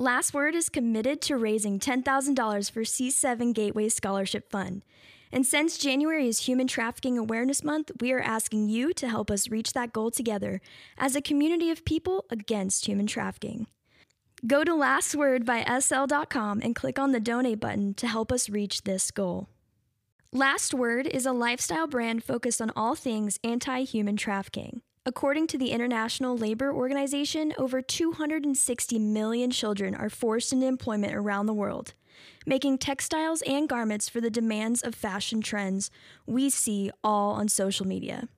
Last Word is committed to raising $10,000 for C7 Gateway Scholarship Fund. And since January is Human Trafficking Awareness Month, we are asking you to help us reach that goal together as a community of people against human trafficking. Go to lastwordbysl.com and click on the donate button to help us reach this goal. Last Word is a lifestyle brand focused on all things anti human trafficking. According to the International Labor Organization, over 260 million children are forced into employment around the world, making textiles and garments for the demands of fashion trends we see all on social media.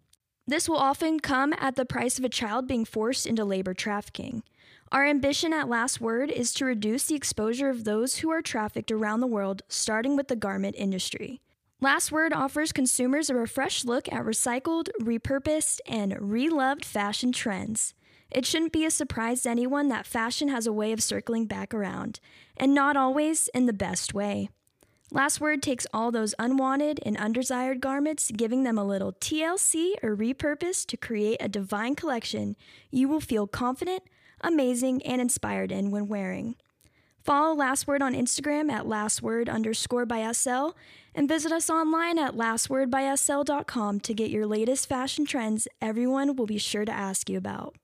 This will often come at the price of a child being forced into labor trafficking. Our ambition at Last Word is to reduce the exposure of those who are trafficked around the world, starting with the garment industry. Last Word offers consumers a refreshed look at recycled, repurposed, and reloved fashion trends. It shouldn't be a surprise to anyone that fashion has a way of circling back around, and not always in the best way. Last Word takes all those unwanted and undesired garments, giving them a little TLC or repurpose to create a divine collection you will feel confident, amazing, and inspired in when wearing. Follow Last Word on Instagram at lastword underscore by SL and visit us online at lastwordbysl.com to get your latest fashion trends everyone will be sure to ask you about.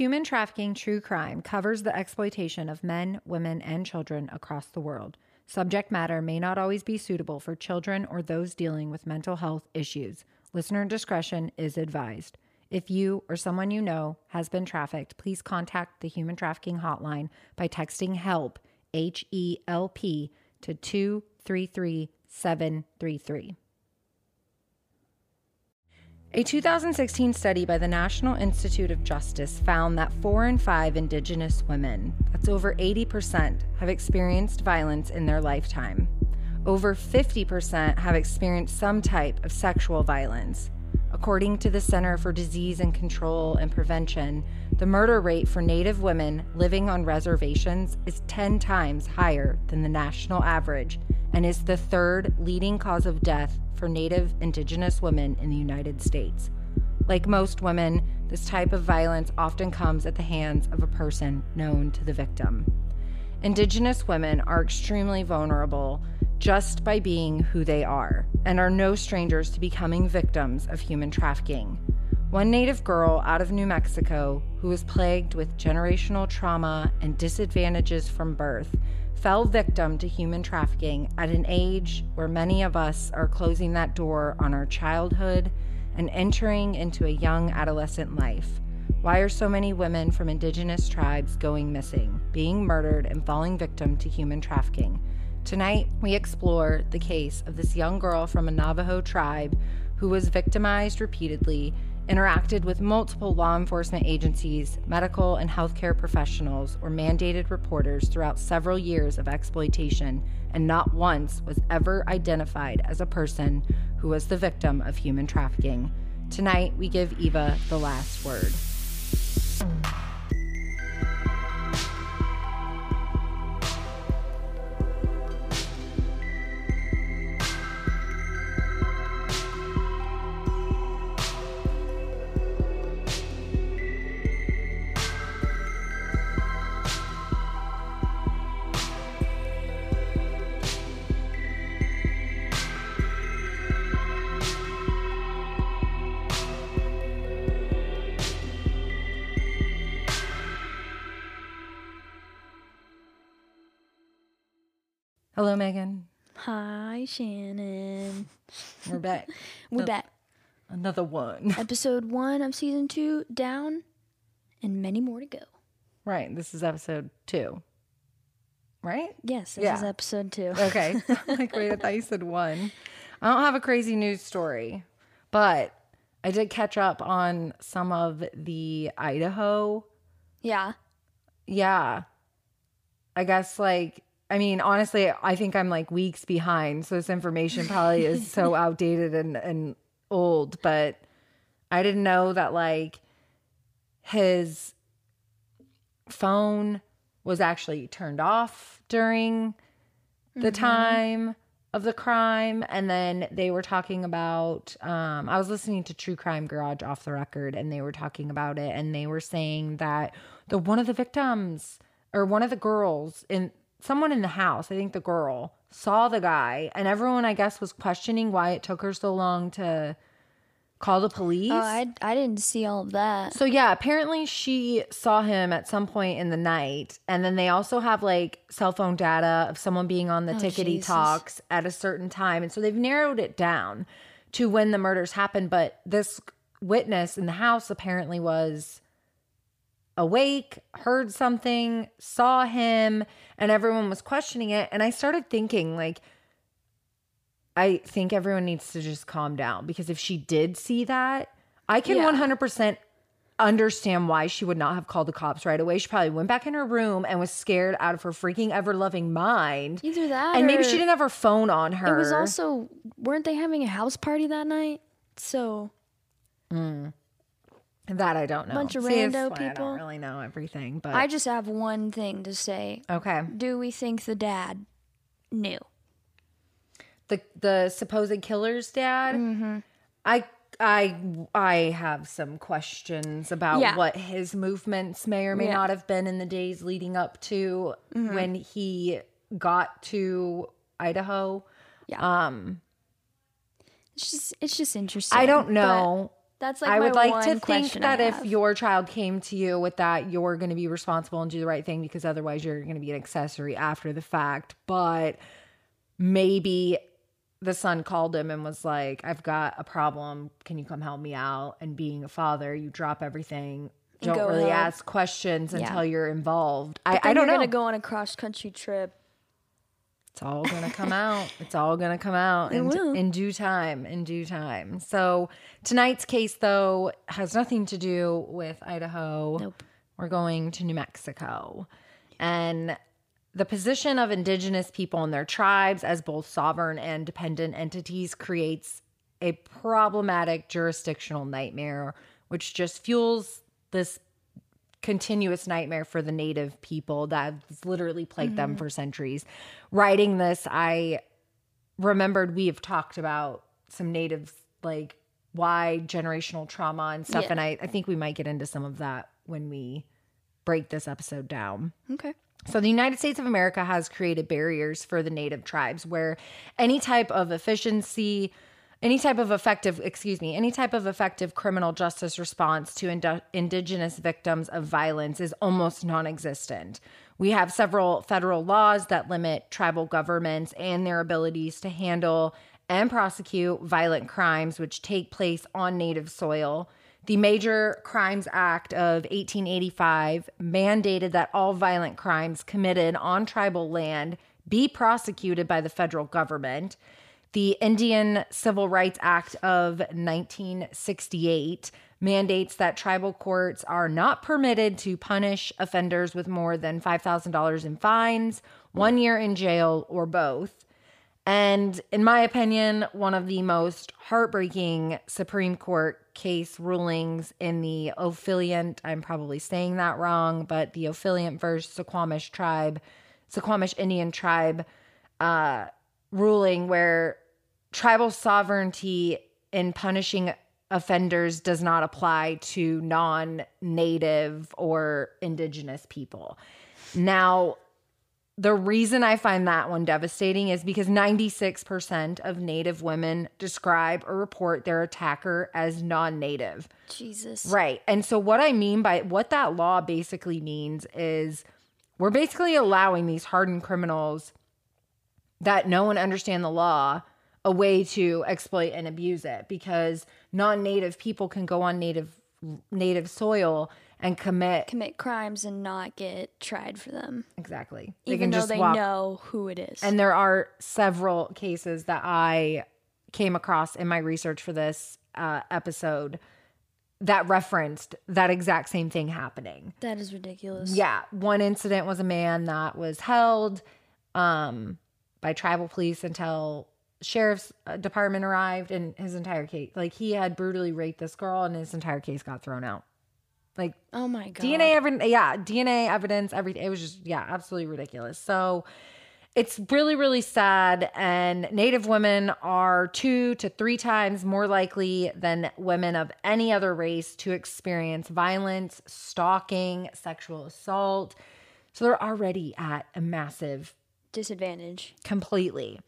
Human trafficking true crime covers the exploitation of men, women, and children across the world. Subject matter may not always be suitable for children or those dealing with mental health issues. Listener discretion is advised. If you or someone you know has been trafficked, please contact the Human Trafficking Hotline by texting HELP, H E L P, to 233733. A 2016 study by the National Institute of Justice found that four in five Indigenous women, that's over 80%, have experienced violence in their lifetime. Over 50% have experienced some type of sexual violence. According to the Center for Disease and Control and Prevention, the murder rate for Native women living on reservations is 10 times higher than the national average and is the third leading cause of death for Native Indigenous women in the United States. Like most women, this type of violence often comes at the hands of a person known to the victim. Indigenous women are extremely vulnerable just by being who they are and are no strangers to becoming victims of human trafficking. One native girl out of New Mexico who was plagued with generational trauma and disadvantages from birth fell victim to human trafficking at an age where many of us are closing that door on our childhood and entering into a young adolescent life. Why are so many women from indigenous tribes going missing, being murdered, and falling victim to human trafficking? Tonight, we explore the case of this young girl from a Navajo tribe who was victimized repeatedly, interacted with multiple law enforcement agencies, medical and healthcare professionals, or mandated reporters throughout several years of exploitation, and not once was ever identified as a person who was the victim of human trafficking. Tonight, we give Eva the last word. Hello, Megan. Hi, Shannon. We're back. We're back. Another one. Episode one of season two down, and many more to go. Right. This is episode two. Right? Yes, this Yeah. is episode two. Okay. like, wait, I thought you said one. I don't have a crazy news story, but I did catch up on some of the Idaho. Yeah. Yeah. I guess, like, I mean, honestly, I think I'm like weeks behind. So this information probably is so outdated and, and old, but I didn't know that, like, his phone was actually turned off during the time of the crime and then they were talking about um I was listening to True Crime Garage off the record and they were talking about it and they were saying that the one of the victims or one of the girls in someone in the house, I think the girl, saw the guy and everyone I guess was questioning why it took her so long to call the police. Oh, I, I didn't see all of that. So yeah, apparently she saw him at some point in the night, and then they also have like cell phone data of someone being on the oh, tickety Oh, Jesus. talks at a certain time, and so they've narrowed it down to when the murders happened. But this witness in the house apparently was awake, heard something, saw him, and everyone was questioning it. And I started thinking like. I think everyone needs to just calm down because if she did see that, I can Yeah. 100% understand why she would not have called the cops right away. She probably went back in her room and was scared out of her freaking ever loving mind. Either that And maybe she didn't have her phone on her. It was also weren't they having a house party that night? So mm. That I don't know. bunch of See, rando why I don't really know everything, but I just have one thing to say. okay. Do we think the dad knew? The the supposed killer's dad. Mm-hmm. I I I have some questions about Yeah. what his movements may or may Yeah. not have been in the days leading up to Mm-hmm. when he got to Idaho. Yeah. Um It's just it's just interesting. I don't but know. That's like I would like to think that if your child came to you with that, you're going to be responsible and do the right thing because otherwise you're going to be an accessory after the fact. But maybe the son called him and was like, I've got a problem. Can you come help me out? And being a father, you drop everything. Don't really help. ask questions Yeah. until you're involved. I, I don't you're know. gonna go on a cross country trip. It's all gonna come out. It's all gonna come out in, in due time. In due time. So tonight's case, though, has nothing to do with Idaho. Nope. We're going to New Mexico, and the position of indigenous people and their tribes as both sovereign and dependent entities creates a problematic jurisdictional nightmare, which just fuels this continuous nightmare for the native people that has literally plagued them mm-hmm. for centuries. Writing this, I remembered we have talked about some natives like why generational trauma and stuff. Yeah. And I, I think we might get into some of that when we break this episode down. Okay. So, the United States of America has created barriers for the native tribes where any type of efficiency, any type of effective, excuse me, any type of effective criminal justice response to ind- indigenous victims of violence is almost non existent. We have several federal laws that limit tribal governments and their abilities to handle and prosecute violent crimes which take place on native soil. The Major Crimes Act of 1885 mandated that all violent crimes committed on tribal land be prosecuted by the federal government. The Indian Civil Rights Act of 1968 mandates that tribal courts are not permitted to punish offenders with more than $5,000 in fines, one year in jail, or both. And in my opinion, one of the most heartbreaking Supreme Court case rulings in the Ophiliant, I'm probably saying that wrong, but the Ophiliant versus Suquamish tribe, Suquamish Indian tribe uh, ruling where tribal sovereignty in punishing offenders does not apply to non native or indigenous people. Now, the reason I find that one devastating is because 96% of Native women describe or report their attacker as non Native. Jesus. Right. And so, what I mean by what that law basically means is we're basically allowing these hardened criminals that know and understand the law a way to exploit and abuse it because non-native people can go on native native soil and commit Commit crimes and not get tried for them, exactly even though they walk- know who it is. and there are several cases that I came across in my research for this uh, episode that referenced that exact same thing happening. that is ridiculous. Yeah, one incident was a man that was held um, by tribal police until sheriff's uh, department arrived, and his entire case, like he had brutally raped this girl, and his entire case got thrown out. Like Oh my god. DNA evidence, yeah, DNA evidence, everything. It was just, yeah, absolutely ridiculous. So, It's really, really sad. And Native women are two to three times more likely than women of any other race to experience violence, stalking, sexual assault. So they're already at a massive Disadvantage. completely.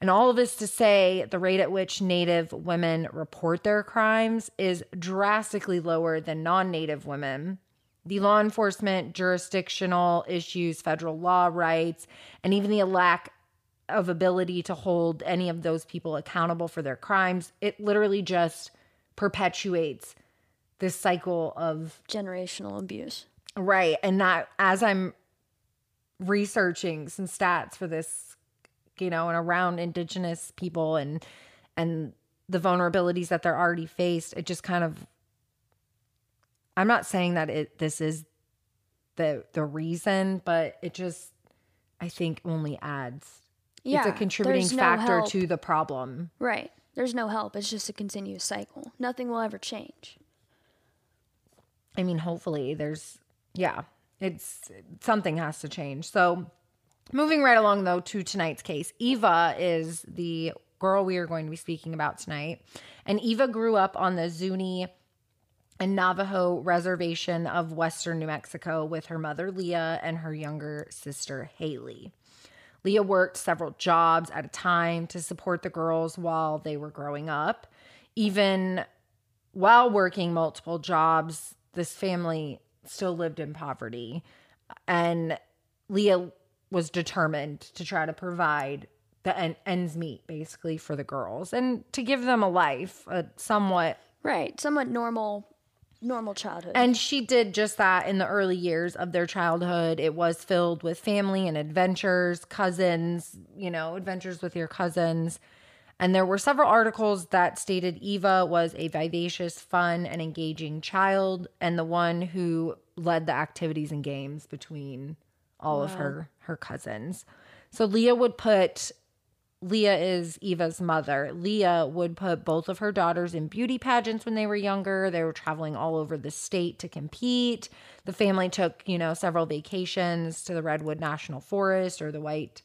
And all of this to say the rate at which Native women report their crimes is drastically lower than non Native women. The law enforcement, jurisdictional issues, federal law rights, and even the lack of ability to hold any of those people accountable for their crimes, it literally just perpetuates this cycle of Generational abuse. Right. And that as I'm researching some stats for this, you know, and around indigenous people and and the vulnerabilities that they're already faced, it just kind of I'm not saying that it this is the the reason, but it just I think only adds. Yeah, it's a contributing no factor help. to the problem. Right. There's no help. It's just a continuous cycle. Nothing will ever change. I mean, hopefully there's, yeah, it's something has to change. So, moving right along though to tonight's case, Eva is the girl we are going to be speaking about tonight. And Eva grew up on the Zuni and Navajo reservation of Western New Mexico with her mother, Leah, and her younger sister, Haley. Leah worked several jobs at a time to support the girls while they were growing up. Even while working multiple jobs, this family still lived in poverty. And Leah was determined to try to provide the en- ends meet basically for the girls and to give them a life, a somewhat Right. Somewhat normal, normal childhood. and she did just that in the early years of their childhood. It was filled with family and adventures, cousins, you know, adventures with your cousins. And there were several articles that stated Eva was a vivacious, fun, and engaging child, and the one who led the activities and games between all of her her cousins. So Leah would put Leah is Eva's mother. Leah would put both of her daughters in beauty pageants when they were younger. They were traveling all over the state to compete. The family took, you know, several vacations to the Redwood National Forest or the White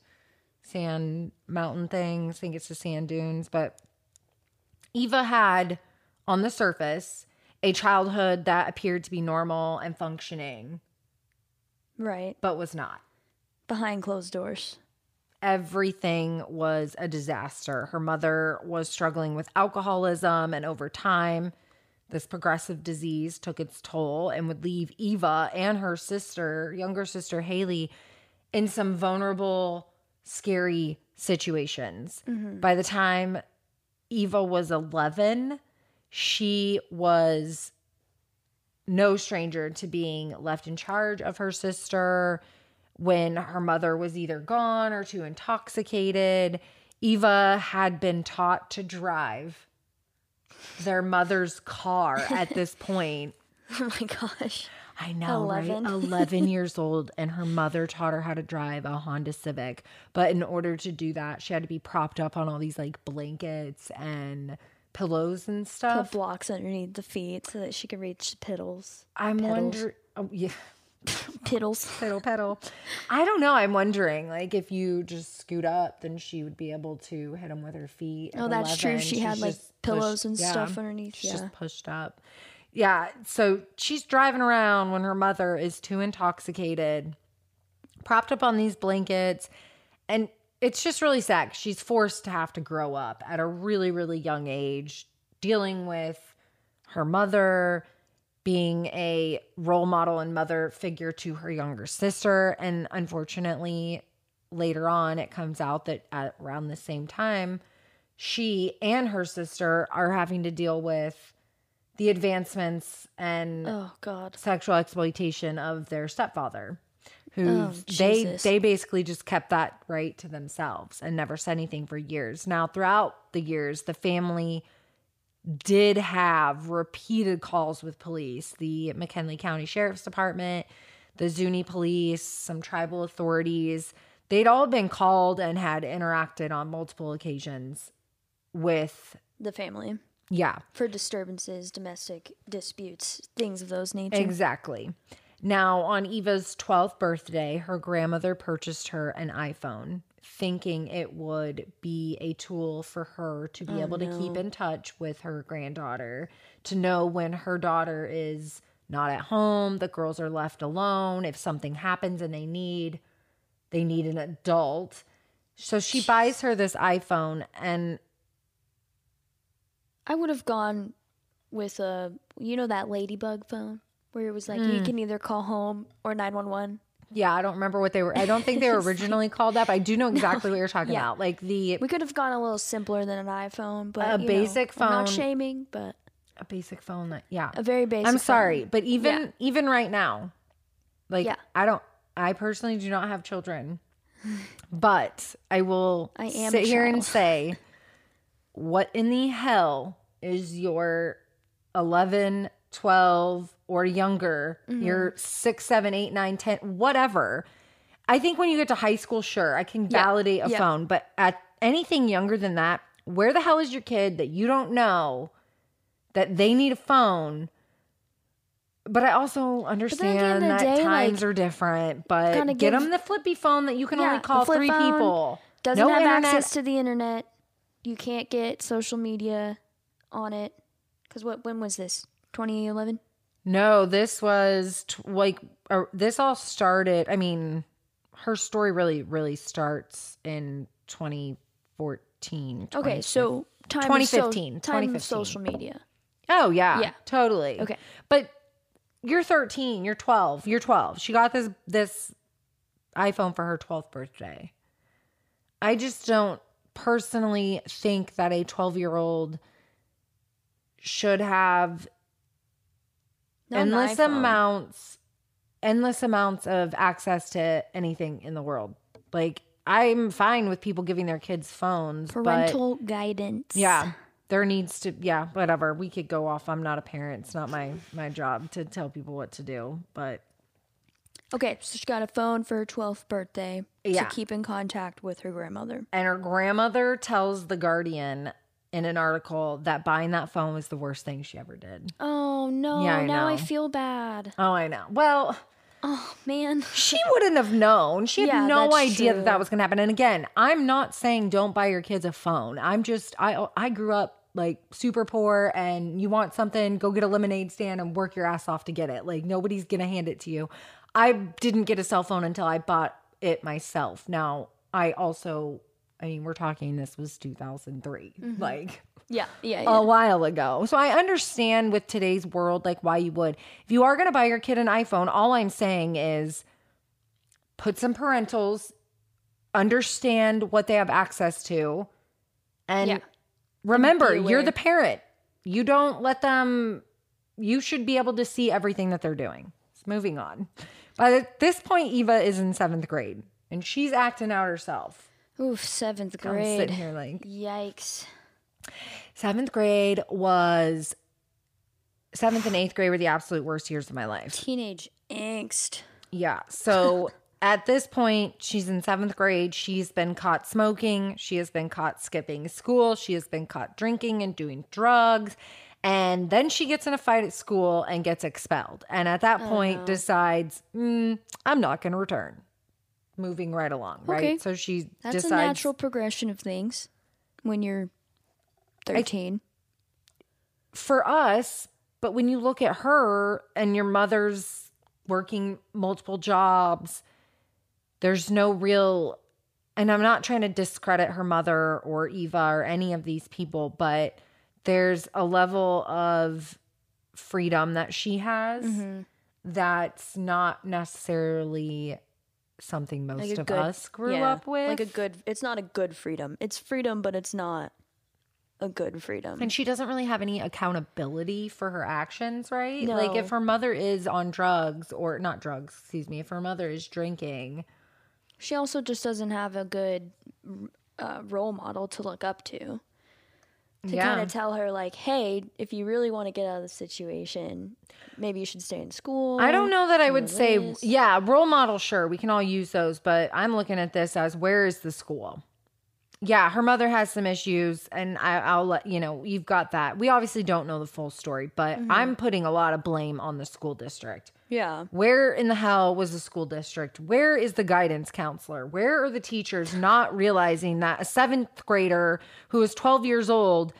Sand Mountain things. I think it's the sand dunes. But Eva had, on the surface, a childhood that appeared to be normal and functioning, right. but was not. Behind closed doors. everything was a disaster. Her mother was struggling with alcoholism, and over time, this progressive disease took its toll and would leave Eva and her sister, younger sister Haley, in some vulnerable, scary situations. Mm-hmm. By the time Eva was 11, she was no stranger to being left in charge of her sister when her mother was either gone or too intoxicated. Eva had been taught to drive their mother's car at this point. Oh my gosh. I know, 11. right? 11 years old, and her mother taught her how to drive a Honda Civic. But in order to do that, she had to be propped up on all these like blankets and pillows and Put stuff. blocks underneath the feet so that she could reach the piddles. I'm pedals. wondering, oh, yeah, Piddles. pedal, pedal. I don't know. I'm wondering, like, if you just scoot up, then she would be able to hit him with her feet. Oh, that's true. She She's had, like, pillows and stuff underneath, She's yeah. just pushed up. Yeah. So she's driving around when her mother is too intoxicated, propped up on these blankets. And it's just really sad. She's forced to have to grow up at a really, really young age, dealing with her mother being a role model and mother figure to her younger sister. And unfortunately, later on, it comes out that at around the same time, she and her sister are having to deal with the advancements and Oh God. sexual exploitation of their stepfather who Oh, they Jesus. they basically just kept that right to themselves and never said anything for years. Now throughout the years the family did have repeated calls with police, the McKinley County Sheriff's Department, the Zuni police, some tribal authorities. They'd all been called and had interacted on multiple occasions with The family yeah, for disturbances, domestic disputes, things of those nature. Exactly. Now, on Eva's 12th birthday, her grandmother purchased her an iPhone thinking it would be a tool for her to be Oh, able to keep in touch with her granddaughter, to know when her daughter is not at home, the girls are left alone, if something happens and they need they need an adult. So she buys her this iPhone and I would have gone with a, you know, that ladybug phone where it was like Hmm. you can either call home or 911. yeah, I don't remember what they were. I don't think they were originally called that, but I do know exactly what you're talking Yeah. about. Like the We could have gone a little simpler than an iPhone, but A you know, basic I'm not shaming, but a basic phone that yeah. a very basic. I'm phone. sorry, but even Yeah. even right now, like Yeah. I don't I personally do not have children. But I will I am sit here and say what in the hell is your 11, 12 or younger, Mm-hmm. your 6, 7, 8, 9, 10, whatever. I think when you get to high school, sure, I can validate a Yeah. phone, but at anything younger than that, where the hell is your kid that you don't know that they need a phone? But I also understand that day, times like, are different. But get give- them the flippy phone that you can Yeah, only call three people. Doesn't no have internet. access to the internet. You can't get social media on it. Because what? When was this? 2011. No, this was t- like uh, this all started. I mean, her story really, really starts in 2014. Okay, so time 2015, so, time 2015. of social media. Oh yeah, Yeah. totally. Okay. but you're 13. You're 12. You're 12. She got this this iPhone for her 12th birthday. I just don't personally think that a 12 year old should have An endless amounts endless amounts of access to anything in the world like i'm fine with people giving their kids phones but Parental guidance. yeah there needs to yeah whatever we could go off i'm not a parent it's not my my job to tell people what to do but Okay, so she got a phone for her 12th birthday Yeah. to keep in contact with her grandmother. and her grandmother tells the guardian in an article that buying that phone was the worst thing she ever did Oh no! Yeah, I now I feel bad. oh i know well Oh man. she wouldn't have known. She had Yeah, no that's idea that that was going to happen. And again, I'm not saying don't buy your kids a phone. I'm just I I grew up like super poor and you want something, go get a lemonade stand and work your ass off to get it. Like nobody's going to hand it to you. I didn't get a cell phone until I bought it myself. Now, I also I mean, we're talking this was 2003. Mm-hmm. Like Yeah, yeah, a while ago. So I understand with today's world, like why you would. If you are going to buy your kid an iPhone, all I'm saying is put some parentals, understand what they have access to, and Yeah. remember, be you're the parent. You don't let them, you should be able to see everything that they're doing. So moving on. By this point, Eva is in seventh grade and she's acting out herself. Oof, seventh grade. I'm sitting here like, Yikes. Seventh grade was seventh and eighth grade were the absolute worst years of my life. Teenage angst. Yeah. So at this point, she's in seventh grade. She's been caught smoking. She has been caught skipping school. She has been caught drinking and doing drugs. And then she gets in a fight at school and gets expelled. And at that point, decides, mm, I'm not going to return. Moving right along, right? So she That's decides. a natural progression of things when you're 13. for us, but when you look at her and your mother's working multiple jobs, there's no real, and I'm not trying to discredit her mother or Eva or any of these people, but there's a level of freedom that she has Mm-hmm. that's not necessarily something most Like of good- us grew yeah, up with. Like a good, it's not a good freedom. It's freedom, but it's not a good freedom. And she doesn't really have any accountability for her actions, right? Like if her mother is on drugs or not drugs, excuse me, if her mother is drinking, She also just doesn't have a good uh, role model to look up to. To Yeah. kind of tell her, like, hey, if you really want to get out of the situation, maybe you should stay in school. I don't know that I would say, yeah, role model, sure, we can all use those, but I'm looking at this as where is the school? Yeah, her mother has some issues, and I, I'll let you know. You've got that. We obviously don't know the full story, but mm-hmm. I'm putting a lot of blame on the school district. Yeah. Where in the hell was the school district? Where is the guidance counselor? Where are the teachers not realizing that a seventh grader who is 12 years old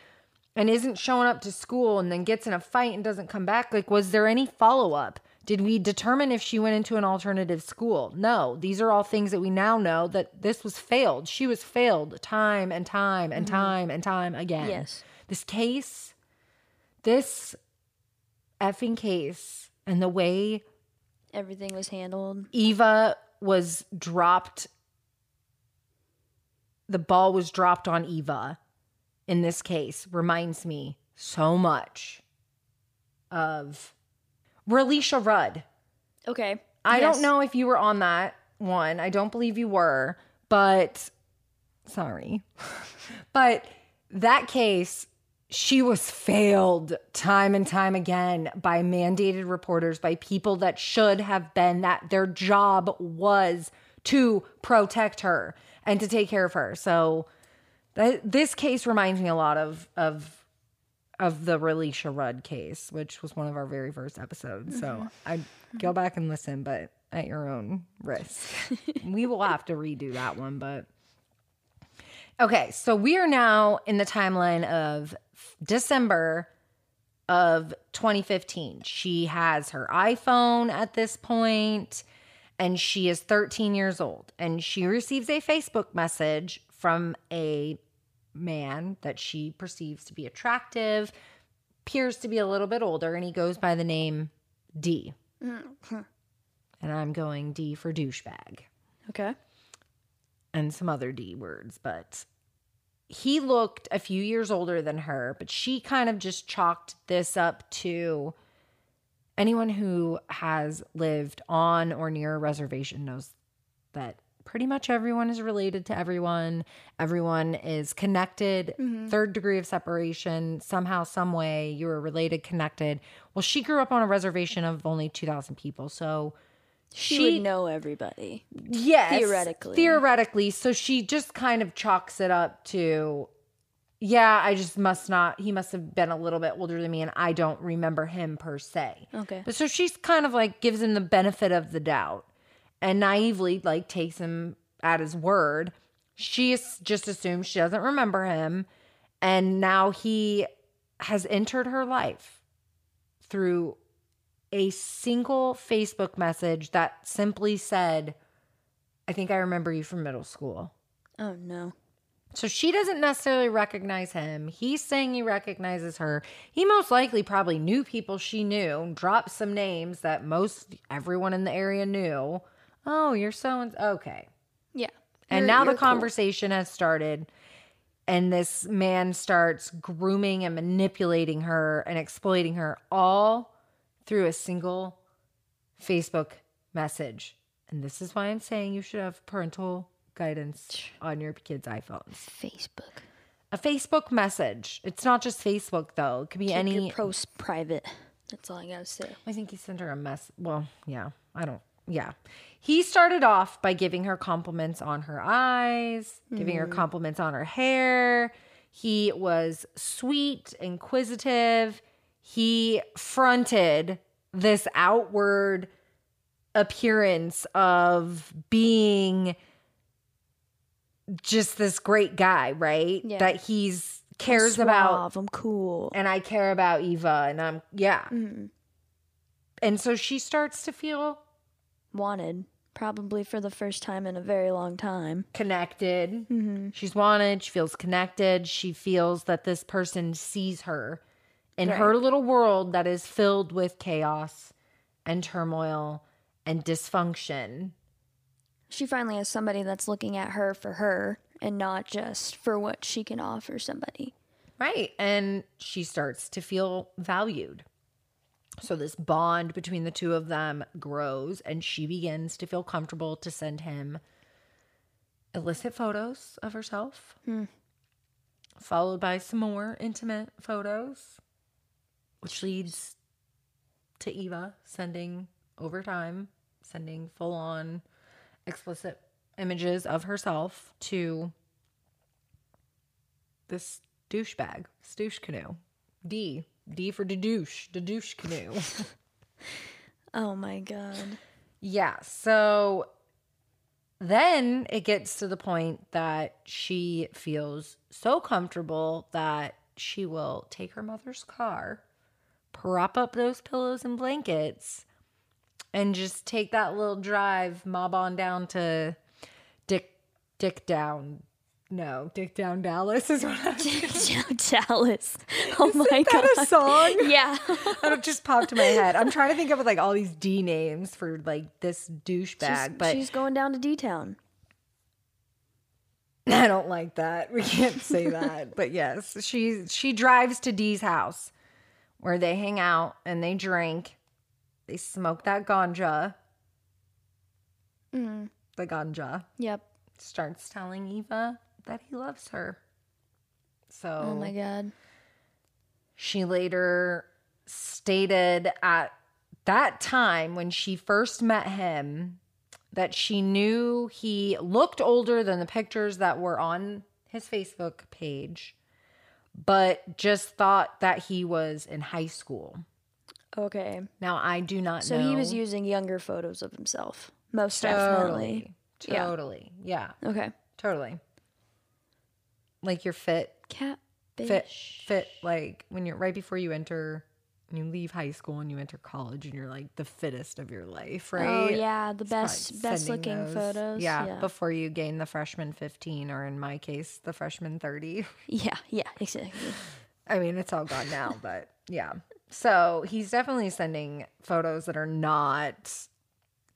and isn't showing up to school and then gets in a fight and doesn't come back? Like, was there any follow up? Did we determine if she went into an alternative school? No. These are all things that we now know that this was failed. She was failed time and time and mm-hmm. time and time again. Yes. This case, this effing case, and the way Everything was handled. Eva was dropped. The ball was dropped on Eva in this case reminds me so much of Relisha Rudd. Okay. I Yes. don't know if you were on that one. I don't believe you were, but sorry. but that case, she was failed time and time again by mandated reporters, by people that should have been that their job was to protect her and to take care of her. So that, this case reminds me a lot of of of the Relisha Rudd case, which was one of our very first episodes. So mm-hmm. I go back and listen, but at your own risk. we will have to redo that one, but okay. So we are now in the timeline of December of 2015. She has her iPhone at this point, and she is 13 years old, and she receives a Facebook message from a man that she perceives to be attractive, appears to be a little bit older, and he goes by the name D. Mm-hmm. And I'm going D for douchebag Okay. and some other D words, but he looked a few years older than her, but she kind of just chalked this up to anyone who has lived on or near a reservation knows that pretty much everyone is related to everyone. Everyone is connected, mm-hmm. third degree of separation, somehow, some way you are related, connected. Well, she grew up on a reservation of only 2,000 people. So She, She- would know everybody. Yes. Theoretically. Theoretically. So she just kind of chalks it up to, yeah, I just must not, he must have been a little bit older than me and I don't remember him per se. Okay. But so she's kind of like gives him the benefit of the doubt and naively like takes him at his word. She just assumes she doesn't remember him. And now he has entered her life through a single Facebook message that simply said, I think I remember you from middle school. Oh no. So she doesn't necessarily recognize him. He's saying he recognizes her. He most likely probably knew people she knew, dropped some names that most everyone in the area knew. Oh, you're so and okay. Yeah. And You're- now the you're cool. conversation has started, and this man starts grooming and manipulating her and exploiting her all through a single Facebook message. And this is why I'm saying you should have parental guidance on your kids' iPhones. Facebook. A Facebook message. It's not just Facebook though. It could be Keep any. your post private. That's all I gotta say. I think he sent her a mess. Well, yeah, I don't. Yeah. He started off by giving her compliments on her eyes, giving her compliments on her hair. He was sweet, inquisitive. He fronted this outward appearance of being just this great guy, right? Yeah. That he's cares about Suave, I'm cool. and I care about Eva and I'm yeah. Mm-hmm. And so she starts to feel Wanted. Probably for the first time in a very long time. connected. Mm-hmm. She's wanted, she feels connected. She feels that this person sees her in Right. her little world that is filled with chaos and turmoil and dysfunction. She finally has somebody that's looking at her for her and not just for what she can offer somebody. Right. And she starts to feel valued. So this bond between the two of them grows and she begins to feel comfortable to send him illicit photos of herself, hmm. followed by some more intimate photos, which leads to Eva sending over time, sending full on explicit images of herself to this douchebag, stoosh canoe. D. D for the douche, the douche canoe. Oh my god. yeah. So then it gets to the point that she feels so comfortable that she will take her mother's car, prop up those pillows and blankets, and just take that little drive, mob on down to Dick Dick Down. No, Dick Down Dallas is what I was Dick Down Dallas. Oh my god. that a song? Yeah. That just popped in my head. I'm trying to think of like all these D names for like this douchebag, she's, but she's going down to D Town. I don't like that. We can't say that. but yes, she she drives to Dee's house where they hang out and they drink. They smoke that ganja. Mm. The ganja Yep. starts telling Eva that he loves her. So Oh my god. She later stated at that time when she first met him that she knew he looked older than the pictures that were on his Facebook page, but just thought that he was in high school. Okay. Now, I do not know. So know. he was using younger photos of himself. Most definitely. Totally. Yeah. Totally. Yeah. Okay. Totally. Like your fit Cat fit fit like when you're right before you enter you leave high school and you enter college and you're like the fittest of your life oh, right Oh yeah, the It's best best looking those- photos. yeah, Yeah. before you gain the freshman 15 or in my case the freshman 30 yeah, yeah, exactly. i mean it's all gone now but yeah so he's definitely sending photos that are not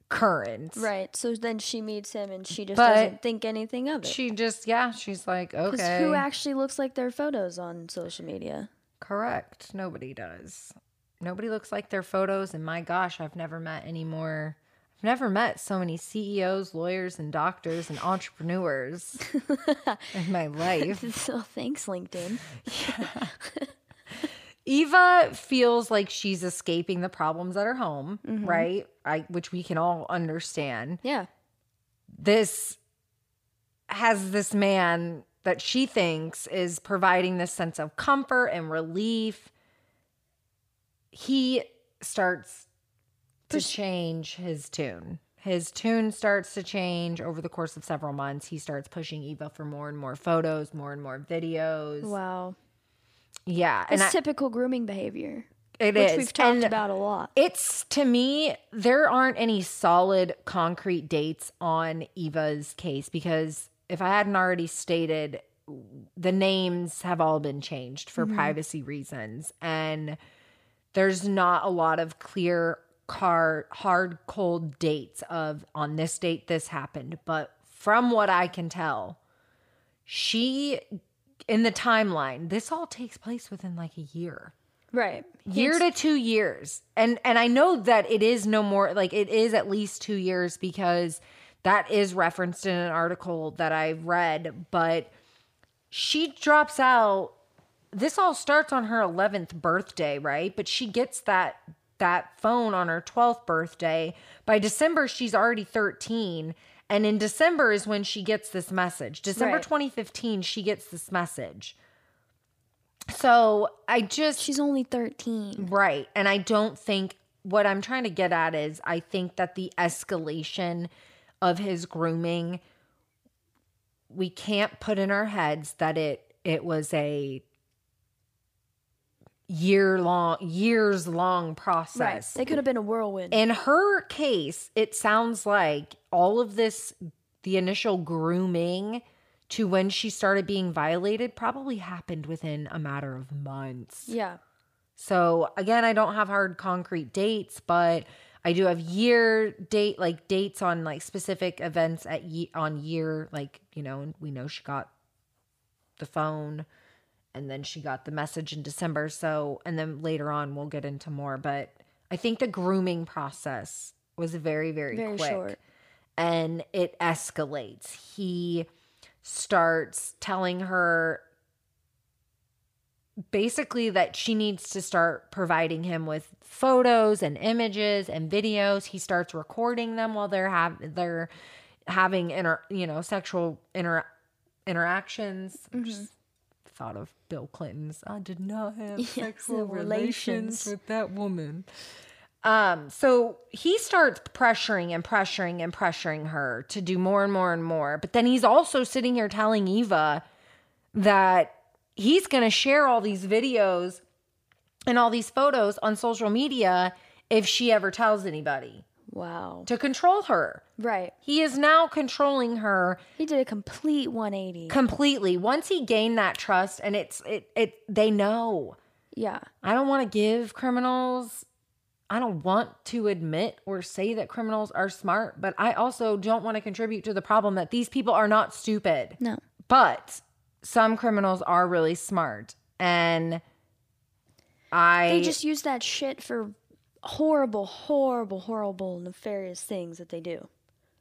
current Right. So then she meets him and she just But doesn't think anything of it. she just yeah she's like okay who actually looks like their photos on social media? Correct. Nobody does. Nobody looks like their photos. And my gosh, I've never met any more. I've never met so many CEOs, lawyers, and doctors and entrepreneurs in my life. so thanks, LinkedIn. Eva feels like she's escaping the problems at her home, mm-hmm. right? I, which we can all understand. Yeah. This has this man that she thinks is providing this sense of comfort and relief. He starts to change his tune. His tune starts to change over the course of several months. He starts pushing Eva for more and more photos, more and more videos. Wow. Yeah, It's I, typical grooming behavior, it which is. we've talked And about a lot. It's to me, there aren't any solid concrete dates on Eva's case because if I hadn't already stated, the names have all been changed for mm-hmm. privacy reasons. And there's not a lot of clear car hard cold dates of on this date this happened but from what i can tell she in the timeline this all takes place within like a year. Right. year to two years. And and i know that it is no more like it is at least two years because that is referenced in an article that i read but she drops out. This all starts on her 11th birthday right? But she gets that that phone on her 12th birthday. By december she's already 13 and in december is when she gets this message december Right. 2015 she gets this message so i just She's only 13. Right. And I don't think what I'm trying to get at is I think that the escalation of his grooming we can't put in our heads that it it was a year long years long process. Right. They could have been a whirlwind. In her case, it sounds like all of this, the initial grooming to when she started being violated, probably happened within a matter of months. yeah. So again, I don't have hard concrete dates, but I do have year date like dates on like specific events at ye- on year like you know we know she got the phone and then she got the message in December so and then later on we'll get into more but I think the grooming process was very very, Very quick short. and it escalates. He starts telling her basically that she needs to start providing him with photos and images and videos. He starts recording them while they're have they're having inter you know sexual inter interactions. Just thought of Bill Clinton's. I did not have Yes, sexual relations relations. with that woman. Um, so he starts pressuring and pressuring and pressuring her to do more and more and more. But then he's also sitting here telling Eva that he's going to share all these videos and all these photos on social media if she ever tells anybody Wow. to control her. Right. He is now controlling her He did a complete 180. completely. Once he gained that trust and it's it it they know. yeah. I don't want to give criminals I don't want to admit or say that criminals are smart, but I also don't want to contribute to the problem that these people are not stupid. No. But some criminals are really smart and I They just use that shit for horrible, horrible, horrible, nefarious things that they do.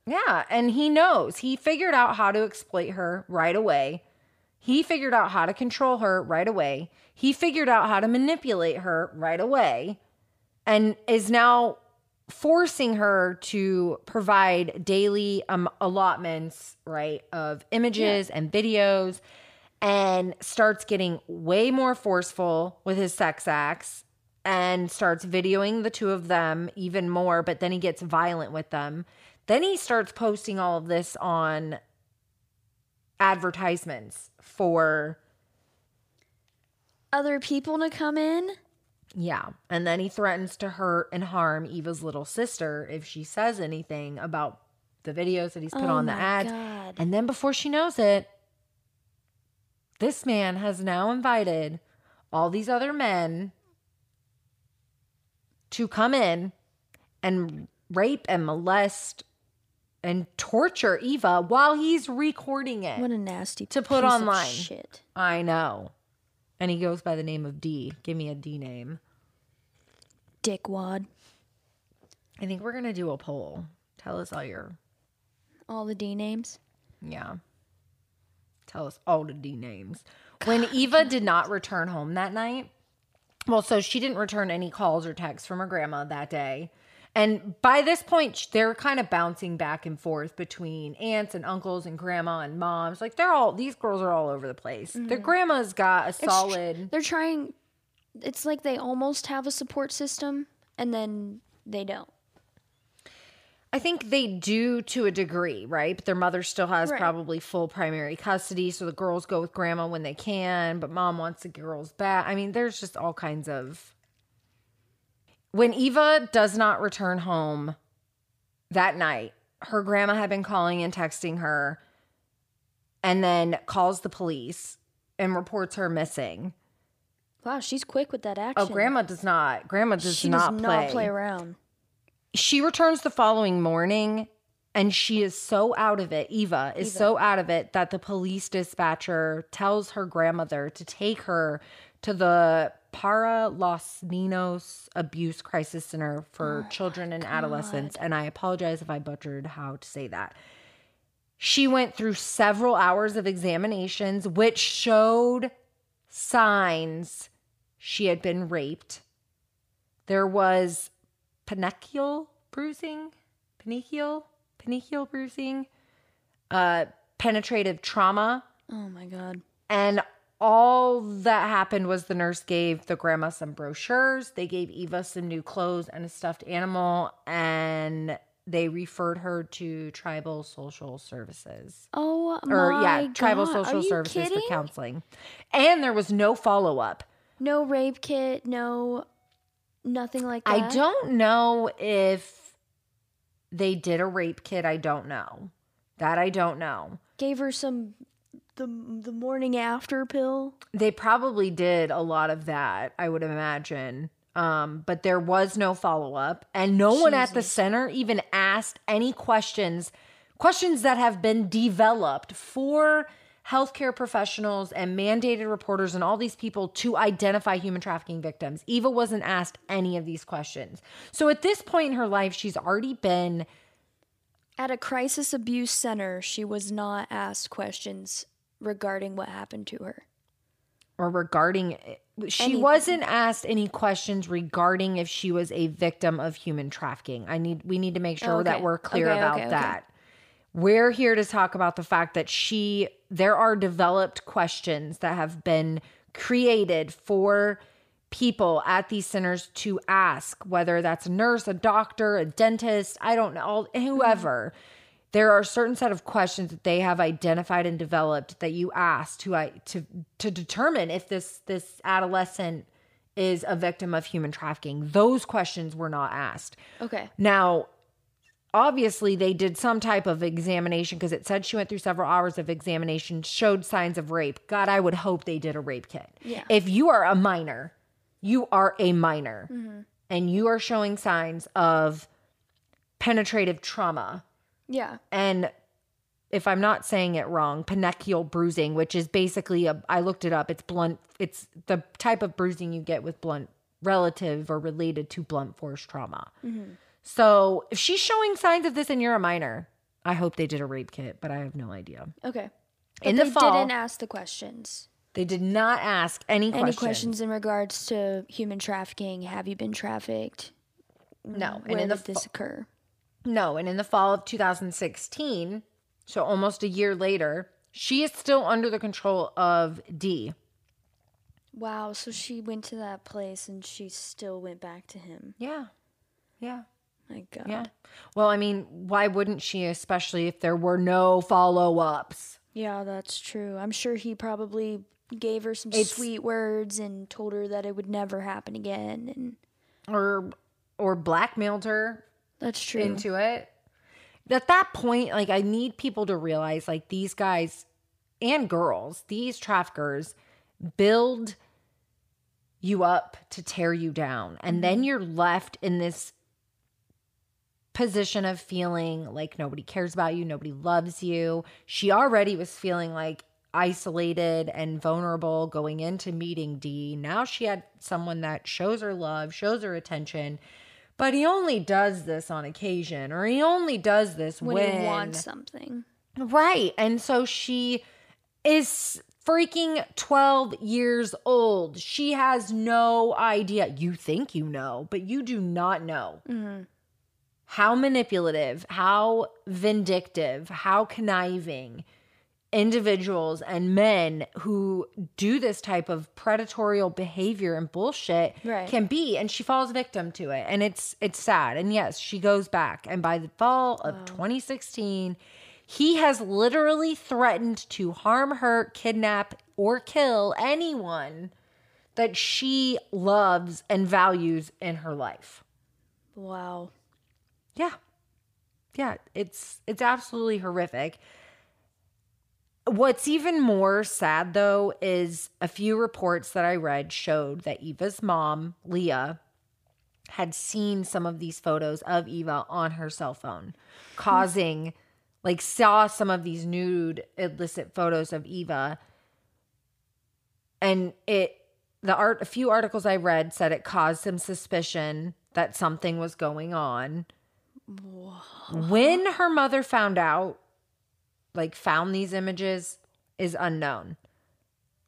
Yeah, and he knows. He figured out how to exploit her right away. He figured out how to control her right away. He figured out how to manipulate her right away and is now forcing her to provide daily um, allotments, right, of images and videos and starts getting way more forceful with his sex acts and starts videoing the two of them even more, but then he gets violent with them. Then he starts posting all of this on advertisements for Other people to come in? yeah, and then he threatens to hurt and harm Eva's little sister if she says anything about the videos that he's put Oh on the ads. God. And then before she knows it, this man has now invited all these other men to come in and rape and molest and torture Eva while he's recording it. What a nasty To put online. shit. I know. And he goes by the name of D. Give me a D name. Dickwad. I think we're to do a poll. Tell us all your, All the D names. yeah. Tell us all the D names. When Eva did not return home that night, well, so she didn't return any calls or texts from her grandma that day. And by this point, they're kind of bouncing back and forth between aunts and uncles and grandma and moms. Like they're all, these girls are all over the place. Mm-hmm. Their grandma's got a It's tr- solid. they're trying. It's like they almost have a support system, and then they don't. I think they do to a degree, right? But their mother still has Right. probably full primary custody. So the girls go with grandma when they can, but mom wants the girls back. I mean, there's just all kinds of. When Eva does not return home that night, her grandma had been calling and texting her and then calls the police and reports her missing. Wow, she's quick with that oh, action. Oh, grandma does not. Grandma does she not does play. not play around. She returns the following morning and she is so out of it eva is so out of it that the police dispatcher tells her grandmother to take her to the para los ninos abuse crisis center for children and adolescents and i apologize if i butchered how to say that. She went through several hours of examinations which showed signs she had been raped. There was penechial bruising, penechial, penechial bruising, uh, penetrative trauma, Oh my god. and all that happened was the nurse gave the grandma some brochures. They gave Eva some new clothes and a stuffed animal, and they referred her to tribal social services. Oh Or yeah, tribal social Are services for counseling. And there was no follow up. No rape kit. No, nothing like that. I don't know if they did a rape kit. I don't know. That I don't know. Gave her some the the morning after pill. They probably did a lot of that, I would imagine. Um, but there was no follow up, and no one at the center even asked any questions, questions that have been developed for healthcare professionals and mandated reporters and all these people to identify human trafficking victims. Eva wasn't asked any of these questions. So at this point in her life, she's already been At a crisis abuse center, she was not asked questions regarding what happened to her. or regarding she Anything. wasn't asked any questions regarding if she was a victim of human trafficking. I need we need to make sure oh, that Okay. we're clear Okay, about okay. that. We're here to talk about the fact that she, there are developed questions that have been created for people at these centers to ask, whether that's a nurse, a doctor, a dentist, I don't know, mm-hmm. whoever. There are a certain set of questions that they have identified and developed that you ask to I to to determine if this this adolescent is a victim of human trafficking. Those questions were not asked. Okay. Now, obviously, they did some type of examination because it said she went through several hours of examination, showed signs of rape. God, I would hope they did a rape kit. Yeah. If you are a minor, you are a minor mm-hmm. and you are showing signs of penetrative trauma Yeah. and if I'm not saying it wrong, penechial bruising, which is basically a I looked it up. It's blunt it's the type of bruising you get with blunt relative or related to blunt force trauma. Mm-hmm. So, if she's showing signs of this and you're a minor, I hope they did a rape kit, but I have no idea. Okay. In But the they fall, didn't ask the questions. they did not ask any, Any questions. questions in regards to human trafficking? Have you been trafficked? No, and Where in the did this occur? No, and in the fall of 2016, so almost a year later, she is still under the control of D. Wow. So she went to that place and she still went back to him. Yeah. Yeah. My God. Yeah. Well, I mean, why wouldn't she, especially if there were no follow ups? Yeah, that's true. I'm sure he probably gave her some It's- sweet words and told her that it would never happen again. And Or or blackmailed her that's true. into it. At that point, like I need people to realize like these guys and girls, these traffickers build you up to tear you down. And then mm-hmm. you're left in this position of feeling like nobody cares about you, nobody loves you. She already was feeling like isolated and vulnerable going into meeting D. Now she had someone that shows her love, shows her attention. But he only does this on occasion, or he only does this when, when, he wants something. Right. And so she is freaking 12 years old. She has no idea. You think you know, but you do not know mm-hmm. How manipulative, how vindictive, how conniving individuals and men who do this type of predatorial behavior and bullshit Right. can be and she falls victim to it and it's it's sad and yes she goes back and by the fall of 2016 he has literally threatened to harm her kidnap or kill anyone that she loves and values in her life Wow. Yeah. Yeah, it's it's absolutely horrific. What's even more sad though is a few reports that I read showed that Eva's mom, Leah, had seen some of these photos of Eva on her cell phone, causing like saw some of these nude illicit photos of Eva and it the art a few articles I read said it caused some suspicion that something was going on. When her mother found out, like found these images, is unknown.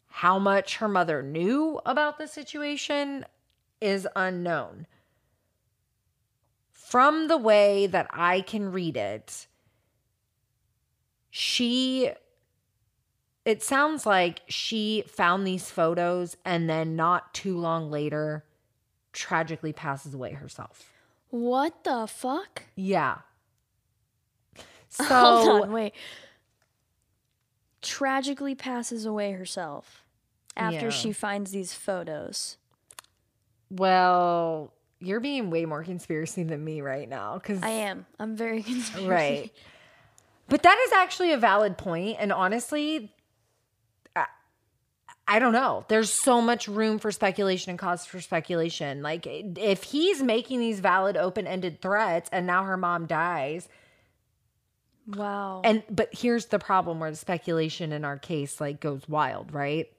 How much her mother knew about the situation is unknown. From the way that I can read it, she it sounds like she found these photos and then not too long later tragically passes away herself. What the fuck? Yeah. So Hold on, wait. Tragically passes away herself after Yeah. she finds these photos. well, you're being way more conspiracy than me right now cuz I am. I'm very conspiracy. right. But that is actually a valid point and honestly I don't know. There's so much room for speculation and cause for speculation. Like if he's making these valid open-ended threats and now her mom dies, Wow. and but here's the problem where the speculation in our case like goes wild right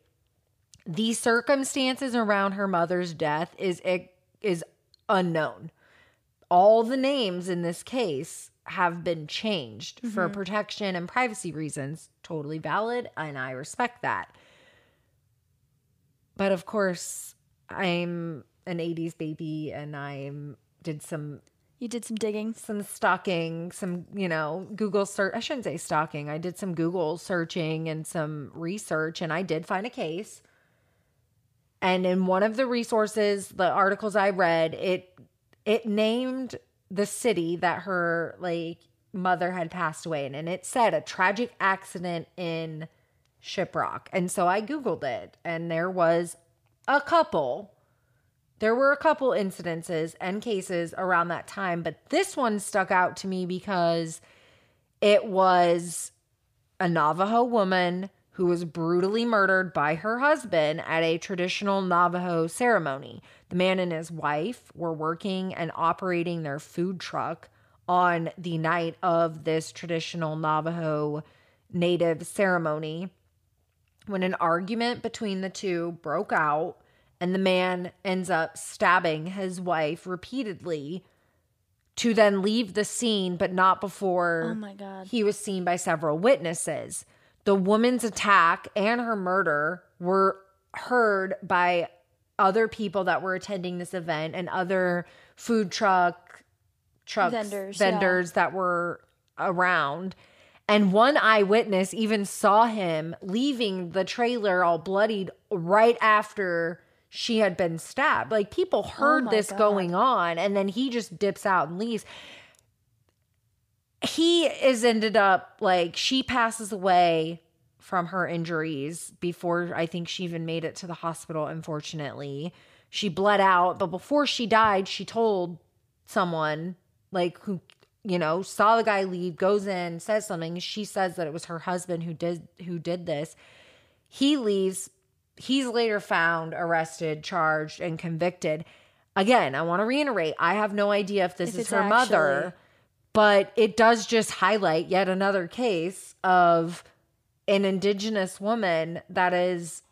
the circumstances around her mother's death is it is unknown all the names in this case have been changed for mm-hmm. protection and privacy reasons totally valid and i respect that but of course i'm an 80s baby and i'm did some You did some digging. some stalking, some, you know, Google search. I shouldn't say stalking. I did some Google searching and some research, and I did find a case. And in one of the resources, the articles I read, it it named the city that her like mother had passed away in, and it said a tragic accident in Shiprock. And so I googled it, and there was a couple there were a couple incidences and cases around that time, but this one stuck out to me because it was a Navajo woman who was brutally murdered by her husband at a traditional Navajo ceremony. The man and his wife were working and operating their food truck on the night of this traditional Navajo native ceremony when an argument between the two broke out and the man ends up stabbing his wife repeatedly to then leave the scene, but not before Oh my God. he was seen by several witnesses. The woman's attack and her murder were heard by other people that were attending this event and other food truck trucks Vendors, yeah. vendors that were around. And one eyewitness even saw him leaving the trailer all bloodied right after she had been stabbed. Like people oh heard Oh this God. going on, and then he just dips out and leaves. He is ended up like she passes away from her injuries before I think she even made it to the hospital, unfortunately. She bled out, but before she died, she told someone like who you know saw the guy leave goes in says something she says that it was her husband who did who did this. He leaves he's later found arrested charged and convicted. Again i want to reiterate i have no idea if this If is her mother but it does just highlight yet another case of an indigenous woman that is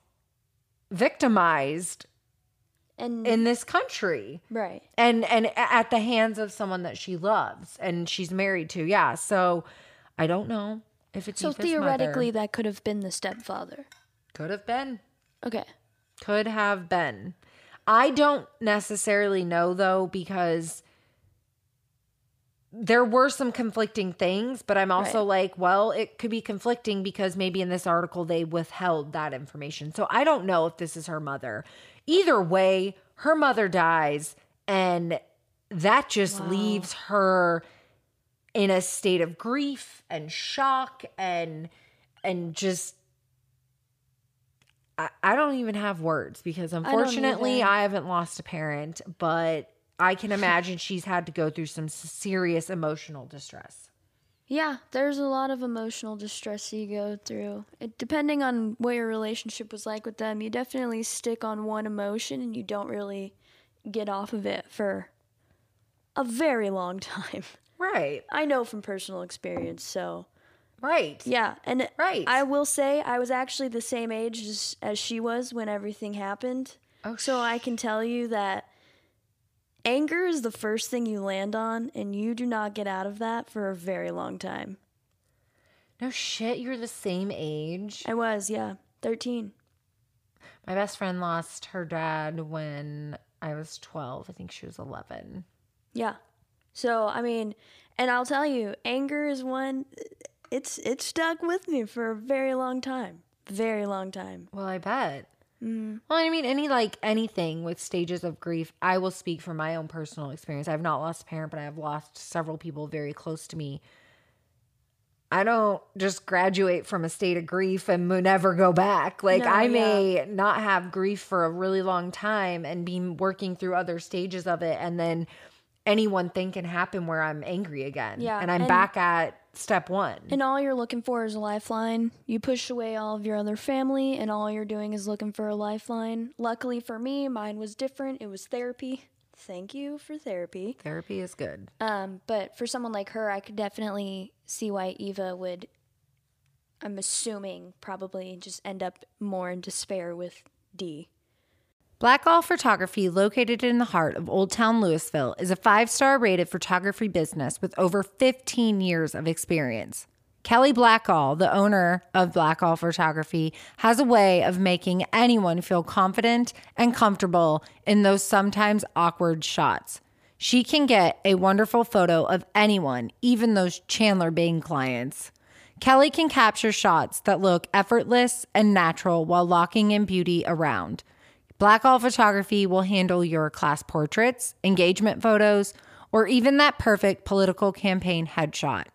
victimized And in this country right. and and at the hands of someone that she loves and she's married to yeah so i don't know if it's So Eva's theoretically, mother. that could have been the stepfather. could have been Okay. could have been i don't necessarily know though because there were some conflicting things but i'm also Right. like well it could be conflicting because maybe in this article they withheld that information so i don't know if this is her mother either way her mother dies and that just leaves her in a state of grief and shock and and just I, I don't even have words because unfortunately either. I, haven't lost a parent, but I can imagine she's had to go through some serious emotional distress. Yeah, there's a lot of emotional distress you go through. It, depending on what your relationship was like with them, you definitely stick on one emotion and you don't really get off of it for a very long time. Right. I know from personal experience, so Right. yeah. And Right. I will say I was actually the same age as, as she was when everything happened. Oh, So I can tell you that anger is the first thing you land on, and you do not get out of that for a very long time. No shit, you're the same age. I was, yeah, 13. My best friend lost her dad when I was 12. I think she was 11. Yeah. So, I mean, and I'll tell you, anger is one it's it's stuck with me for a very long time. Very long time. Well, I bet. Mm. Well, I mean, any like anything with stages of grief, I will speak from my own personal experience. I've not lost a parent, but I have lost several people very close to me. I don't just graduate from a state of grief and never go back. Like, No, I may not have grief for a really long time and be working through other stages of it. And then any one thing can happen where I'm angry again. Yeah, And I'm and- back at step one. And all you're looking for is a lifeline. You push away all of your other family, and all you're doing is looking for a lifeline. Luckily for me, mine was different. It was therapy. Thank you for therapy. Therapy is good. Um, but for someone like her, I could definitely see why Eva would, I'm assuming, probably just end up more in despair with D. Blackall Photography, located in the heart of Old Town Louisville, is a five star rated photography business with over 15 years of experience. Kelly Blackall, the owner of Blackall Photography, has a way of making anyone feel confident and comfortable in those sometimes awkward shots. she can get a wonderful photo of anyone, even those Chandler Bing clients. Kelly can capture shots that look effortless and natural while locking in beauty around. Blackall Photography will handle your class portraits, engagement photos, or even that perfect political campaign headshot.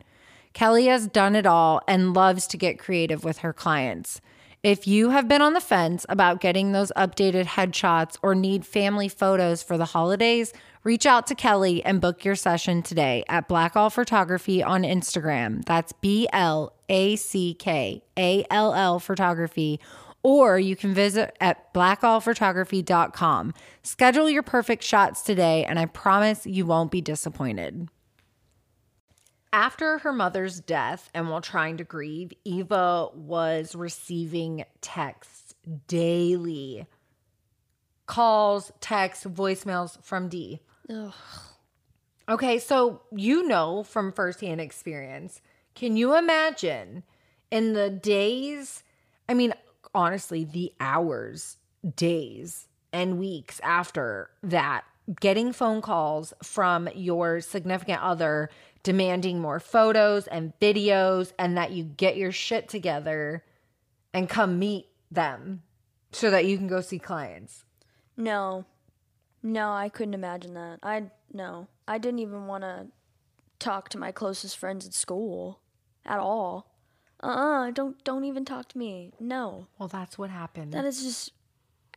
Kelly has done it all and loves to get creative with her clients. If you have been on the fence about getting those updated headshots or need family photos for the holidays, reach out to Kelly and book your session today at Blackall Photography on Instagram. That's B L A C K A L L Photography. Or you can visit at blackallphotography.com. Schedule your perfect shots today, and I promise you won't be disappointed. After her mother's death and while trying to grieve, Eva was receiving texts daily calls, texts, voicemails from D. Ugh. Okay, so you know from firsthand experience. Can you imagine in the days, I mean, honestly, the hours, days, and weeks after that, getting phone calls from your significant other demanding more photos and videos and that you get your shit together and come meet them so that you can go see clients. No. No, I couldn't imagine that. I no. I didn't even want to talk to my closest friends at school at all. Uh-uh, don't don't even talk to me. No. Well, that's what happened. That is just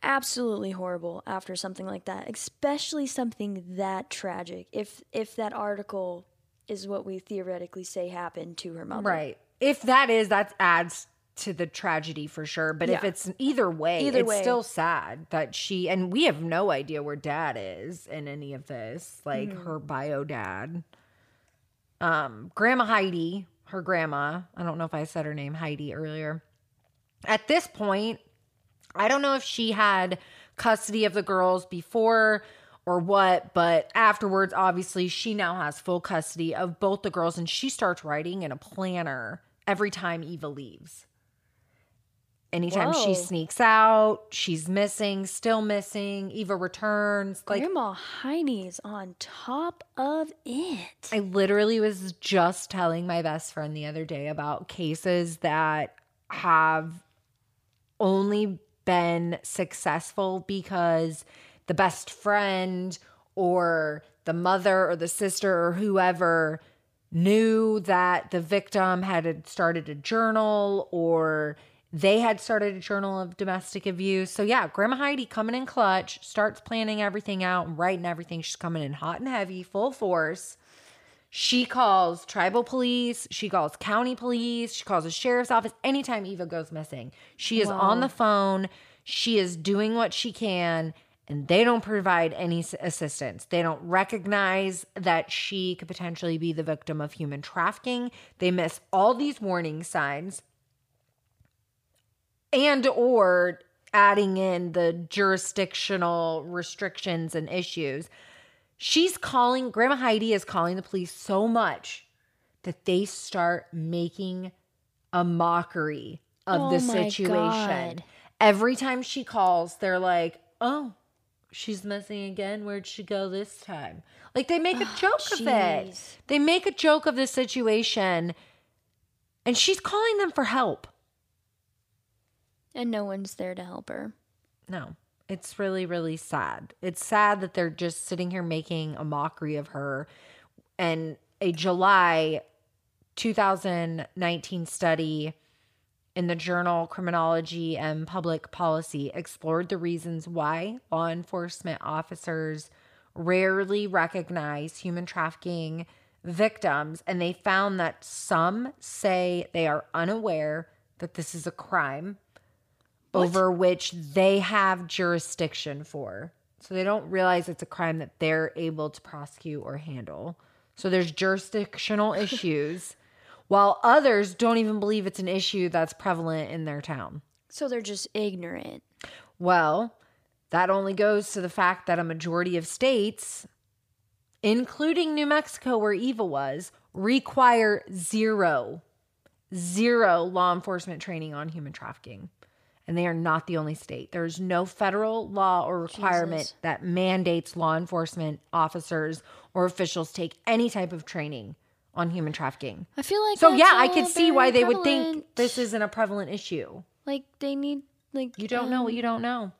absolutely horrible after something like that, especially something that tragic. If if that article is what we theoretically say happened to her mother. Right. If that is, that adds to the tragedy for sure. But yeah. if it's either way, either it's way. still sad that she and we have no idea where dad is in any of this, like mm-hmm. her bio dad. Um, Grandma Heidi, her grandma, I don't know if I said her name Heidi earlier. At this point, I don't know if she had custody of the girls before or what, but afterwards, obviously, she now has full custody of both the girls and she starts writing in a planner every time Eva leaves. Anytime Whoa. she sneaks out, she's missing, still missing. Eva returns. Like Grandma Heidi's on top of it. I literally was just telling my best friend the other day about cases that have only been successful because the best friend or the mother or the sister or whoever knew that the victim had started a journal or they had started a journal of domestic abuse. So, yeah, Grandma Heidi coming in clutch, starts planning everything out and writing everything. She's coming in hot and heavy, full force. She calls tribal police, she calls county police, she calls the sheriff's office anytime Eva goes missing. She is wow. on the phone, she is doing what she can and they don't provide any assistance. They don't recognize that she could potentially be the victim of human trafficking. They miss all these warning signs and or adding in the jurisdictional restrictions and issues. She's calling Grandma Heidi is calling the police so much that they start making a mockery of oh the situation. God. Every time she calls, they're like, "Oh, she's missing again. Where'd she go this time? Like they make a joke of it. They make a joke of the situation. And she's calling them for help. And no one's there to help her. No. It's really, really sad. It's sad that they're just sitting here making a mockery of her. And a July 2019 study in the journal Criminology and Public Policy explored the reasons why law enforcement officers rarely recognize human trafficking victims, and they found that some say they are unaware that this is a crime what? over which they have jurisdiction for. So they don't realize it's a crime that they're able to prosecute or handle. So there's jurisdictional issues while others don't even believe it's an issue that's prevalent in their town. So they're just ignorant. Well, that only goes to the fact that a majority of states, including New Mexico, where Eva was, require zero, zero law enforcement training on human trafficking. And they are not the only state. There's no federal law or requirement Jesus. that mandates law enforcement officers or officials take any type of training on human trafficking. I feel like So yeah, I could see why very they would think this isn't a prevalent issue. like they need like You don't know um, what you don't know.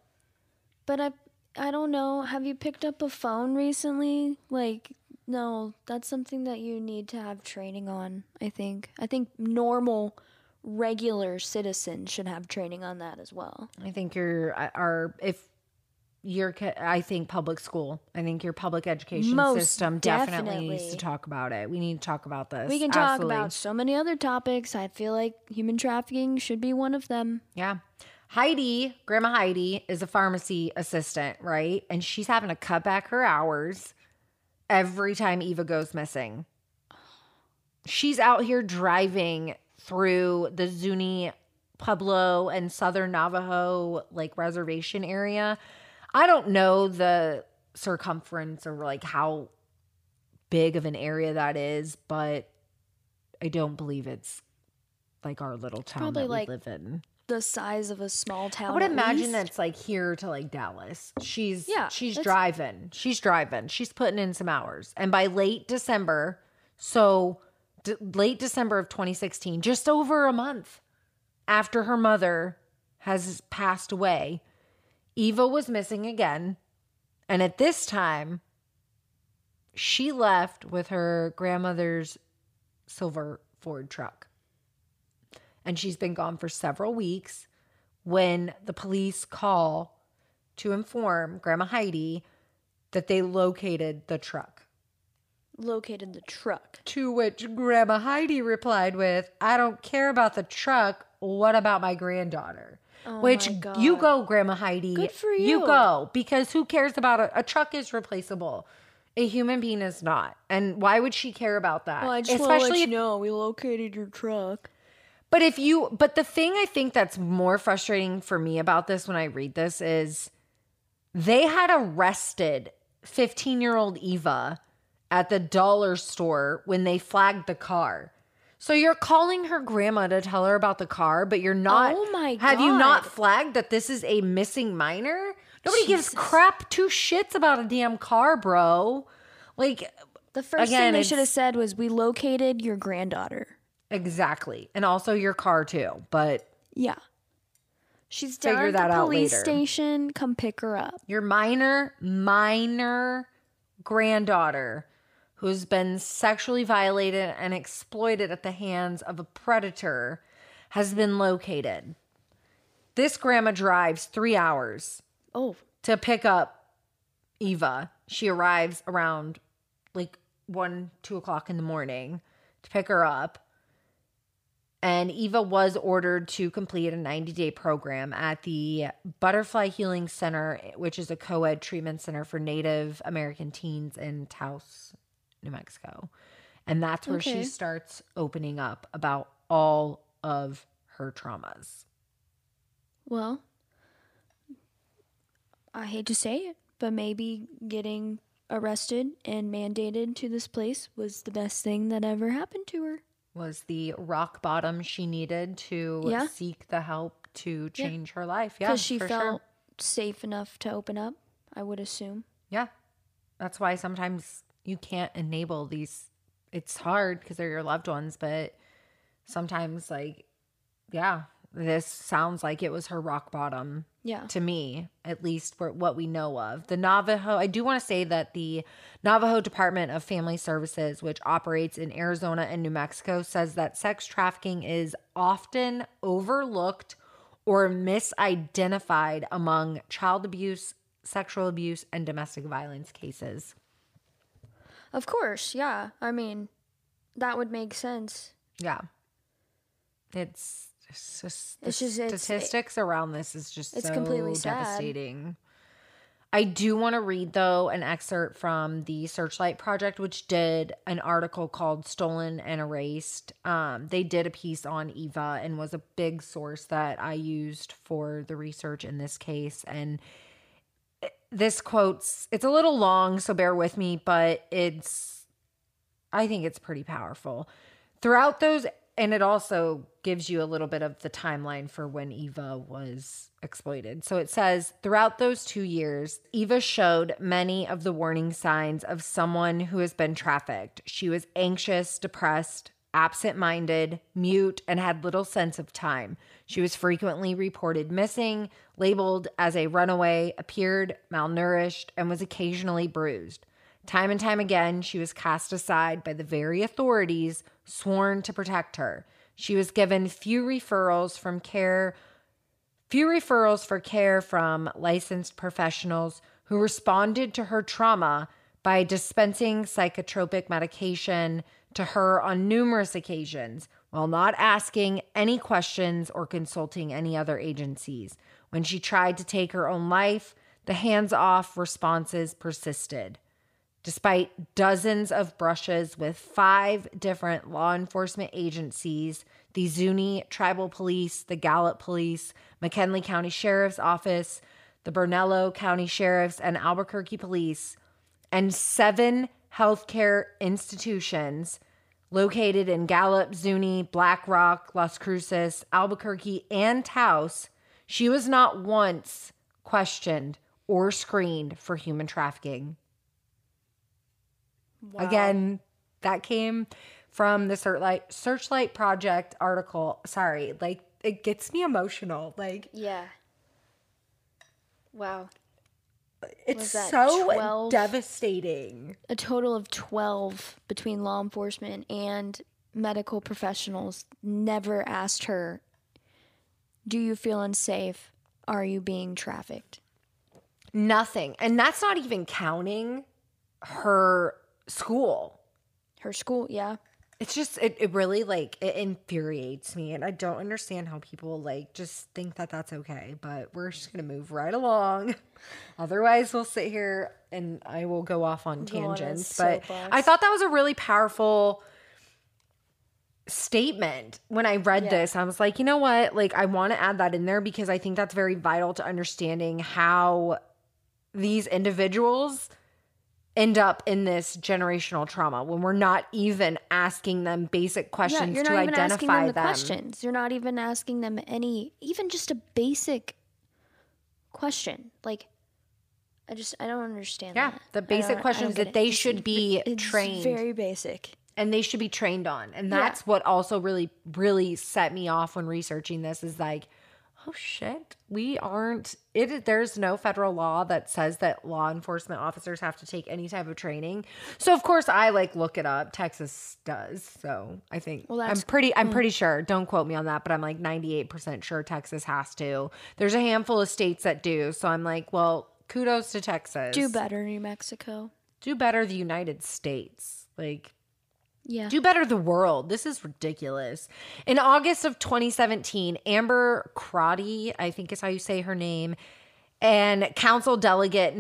But I I don't know. Have you picked up a phone recently? Like no, that's something that you need to have training on, I think. I think normal regular citizens should have training on that as well. I think you're are uh, if your I think public school. I think your public education Most system definitely, needs to talk about it. We need to talk about this. We can talk Absolutely. about so many other topics. I feel like human trafficking should be one of them. Yeah. Heidi, Grandma Heidi, is a pharmacy assistant, right? And she's having to cut back her hours every time Eva goes missing. She's out here driving through the Zuni Pueblo and Southern Navajo like reservation area. I don't know the circumference or like how big of an area that is, but I don't believe it's like our little town Probably that we like live in. The size of a small town. I would imagine least. that's like here to like Dallas. She's Yeah, she's driving. She's driving. She's putting in some hours. And by late December, so late December of 2016, just over a month after her mother has passed away, Eva was missing again. And at this time, she left with her grandmother's silver Ford truck and she's been gone for several weeks when the police call to inform Grandma Heidi that they located the truck. Located the truck. To which Grandma Heidi replied with, I don't care about the truck. What about my granddaughter? Oh which my you go, Grandma Heidi. Good for You you. go because who cares about a, a truck is replaceable. A human being is not. And why would she care about that? Well, I just want to let you if know we located your truck. But if you, but the thing I think that's more frustrating for me about this when I read this is they had arrested 15 year old Eva at the dollar store when they flagged the car. So you're calling her grandma to tell her about the car, but you're not. Oh my god! Have you not flagged that this is a missing minor? Nobody gives crap two shits about a damn car, bro. Like, The first Again, thing they should have said was, "We located your granddaughter." exactly. And also your car, too. But Yeah, she's down Figure at that the out police later. station. Come pick her up. your minor, minor granddaughter who's been sexually violated and exploited at the hands of a predator has been located. This grandma drives three hours Oh, to pick up Eva. She arrives around like one, two o'clock in the morning to pick her up. And Eva was ordered to complete a 90 day program at the Butterfly Healing Center, which is a co ed treatment center for Native American teens in Taos, New Mexico. And that's where she starts opening up about all of her traumas. well, I hate to say it, but maybe getting arrested and mandated to this place was the best thing that ever happened to her. was the rock bottom she needed to Yeah. seek the help to Yeah. change her life. Yeah, Because she felt sure. safe enough to open up, I would assume. Yeah, that's why sometimes you can't enable these. It's hard because they're your loved ones, but sometimes, like, yeah, this sounds like it was her rock bottom Yeah. to me, at least for what we know of. The Navajo, I do want to say that the Navajo Department of Family Services, which operates in Arizona and New Mexico, says that sex trafficking is often overlooked or misidentified among child abuse, sexual abuse, and domestic violence cases. Of course, yeah. I mean, that would make sense. Yeah. It's it's just the It's just- it's- statistics around this is just it's so completely sad. devastating. I do want to read though an excerpt from the Searchlight Project, which did an article called "Stolen and Erased." Um, they did a piece on Eva and was a big source that I used for the research in this case. And this quotes it's a little long, so bear with me, but it's I think it's pretty powerful. Throughout those and it also gives you a little bit of the timeline for when Eva was exploited. So it says throughout those two years, Eva showed many of the warning signs of someone who has been trafficked. She was anxious, depressed, absent minded, mute, and had little sense of time. She was frequently reported missing, labeled as a runaway, appeared malnourished, and was occasionally bruised. Time and time again, she was cast aside by the very authorities sworn to protect her. She was given few referrals from care, few referrals for care from licensed professionals who responded to her trauma by dispensing psychotropic medication to her on numerous occasions while not asking any questions or consulting any other agencies. When she tried to take her own life, the hands off responses persisted. Despite dozens of brushes with five different law enforcement agencies the Zuni Tribal Police, the Gallup Police, McKinley County Sheriff's Office, the Bernalillo County Sheriff's, and Albuquerque Police, and seven healthcare institutions located in Gallup, Zuni, Black Rock, Las Cruces, Albuquerque, and Taos, she was not once questioned or screened for human trafficking. Wow. Again, that came from the Searchlight Searchlight Project article. Sorry, like it gets me emotional. Like yeah. Wow. It's so 12, devastating. A total of 12 between law enforcement and medical professionals never asked her, Do you feel unsafe? Are you being trafficked? Nothing. And that's not even counting her school. Her school, yeah it's just it, it really like it infuriates me and i don't understand how people like just think that that's okay but we're just gonna move right along. Otherwise we'll sit here and i will go off on tangents but i thought that was a really powerful statement when i read yeah. this. I was like you know what? Like i want to add that in there because i think that's very vital to understanding how these individuals end up in this generational trauma when we're not even asking them basic questions yeah, to identify them, the them. questions. You're not even asking them any, even just a basic question. Like, I just I don't understand. Yeah, that. the basic questions that they should be it's trained. Very basic. And they should be trained on. And that's yeah. what also really, really set me off when researching this is like, oh shit, we aren't it there's no federal law that says that law enforcement officers have to take any type of training. So of course I like look it up. Texas does. So I think well, I'm pretty I'm pretty sure. Don't quote me on that, but I'm like 98% sure Texas has to. There's a handful of states that do. So I'm like, well, kudos to Texas. Do better, New Mexico. Do better the United States. Like yeah. Do better the world. This is ridiculous. In August of 2017, Amber Crotty, I think is how you say her name, and council delegate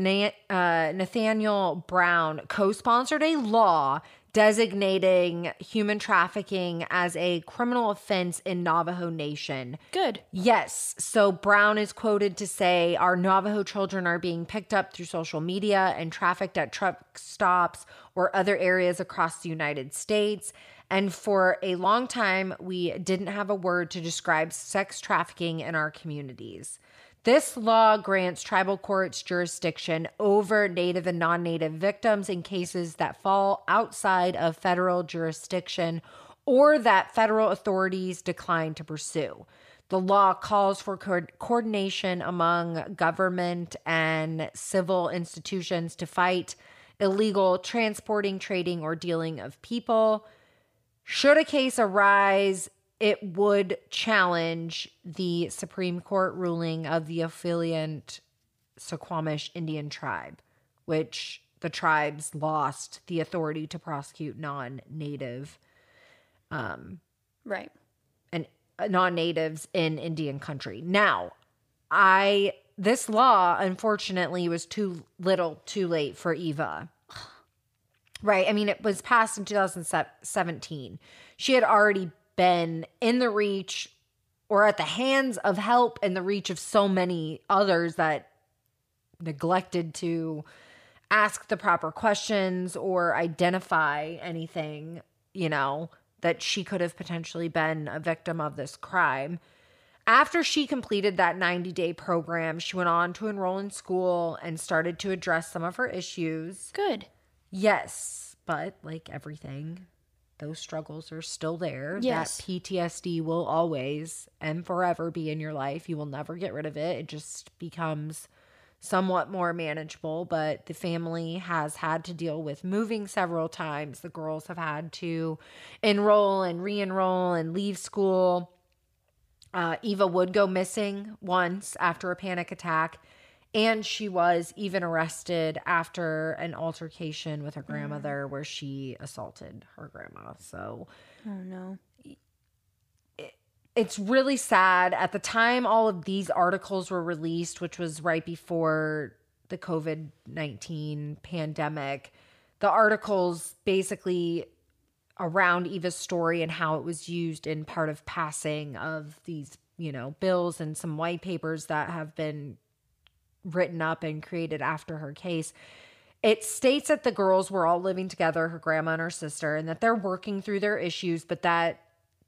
uh, Nathaniel Brown co sponsored a law designating human trafficking as a criminal offense in Navajo Nation. Good. Yes. So Brown is quoted to say our Navajo children are being picked up through social media and trafficked at truck stops or other areas across the United States. And for a long time, we didn't have a word to describe sex trafficking in our communities. This law grants tribal courts jurisdiction over Native and non Native victims in cases that fall outside of federal jurisdiction or that federal authorities decline to pursue. The law calls for co- coordination among government and civil institutions to fight illegal transporting, trading, or dealing of people. Should a case arise it would challenge the Supreme Court ruling of the Oliphant Suquamish Indian tribe, which the tribes lost the authority to prosecute non-native um right and uh, non-natives in Indian country. Now, I this law unfortunately was too little, too late for Eva. Right? I mean, it was passed in 2017. She had already been in the reach or at the hands of help and the reach of so many others that neglected to ask the proper questions or identify anything, you know, that she could have potentially been a victim of this crime. After she completed that 90 day program, she went on to enroll in school and started to address some of her issues. Good. Yes, but like everything, those struggles are still there. Yes. That PTSD will always and forever be in your life. You will never get rid of it. It just becomes somewhat more manageable, but the family has had to deal with moving several times. The girls have had to enroll and re enroll and leave school. Uh, Eva would go missing once after a panic attack. And she was even arrested after an altercation with her grandmother where she assaulted her grandma. So Oh no. it's really sad. At the time all of these articles were released, which was right before the COVID 19 pandemic, the articles basically around Eva's story and how it was used in part of passing of these, you know, bills and some white papers that have been written up and created after her case. It states that the girls were all living together, her grandma and her sister, and that they're working through their issues, but that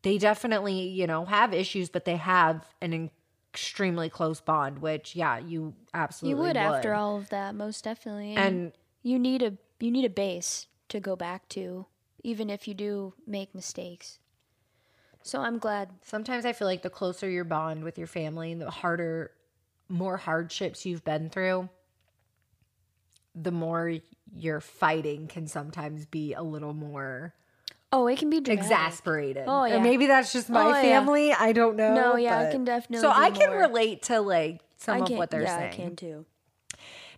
they definitely, you know, have issues, but they have an extremely close bond, which, yeah, you absolutely You would, after all of that, most definitely. And you need a you need a base to go back to, even if you do make mistakes. So I'm glad. sometimes I feel like the closer your bond with your family, the harder, more hardships you've been through, the more you're fighting can sometimes be a little more Oh, it can be dramatic. exasperated. Oh, And yeah. maybe that's just my Oh, yeah. family. I don't know. No, yeah, but- can definitely So I can more. relate to like some I of what they're yeah, saying. I can too.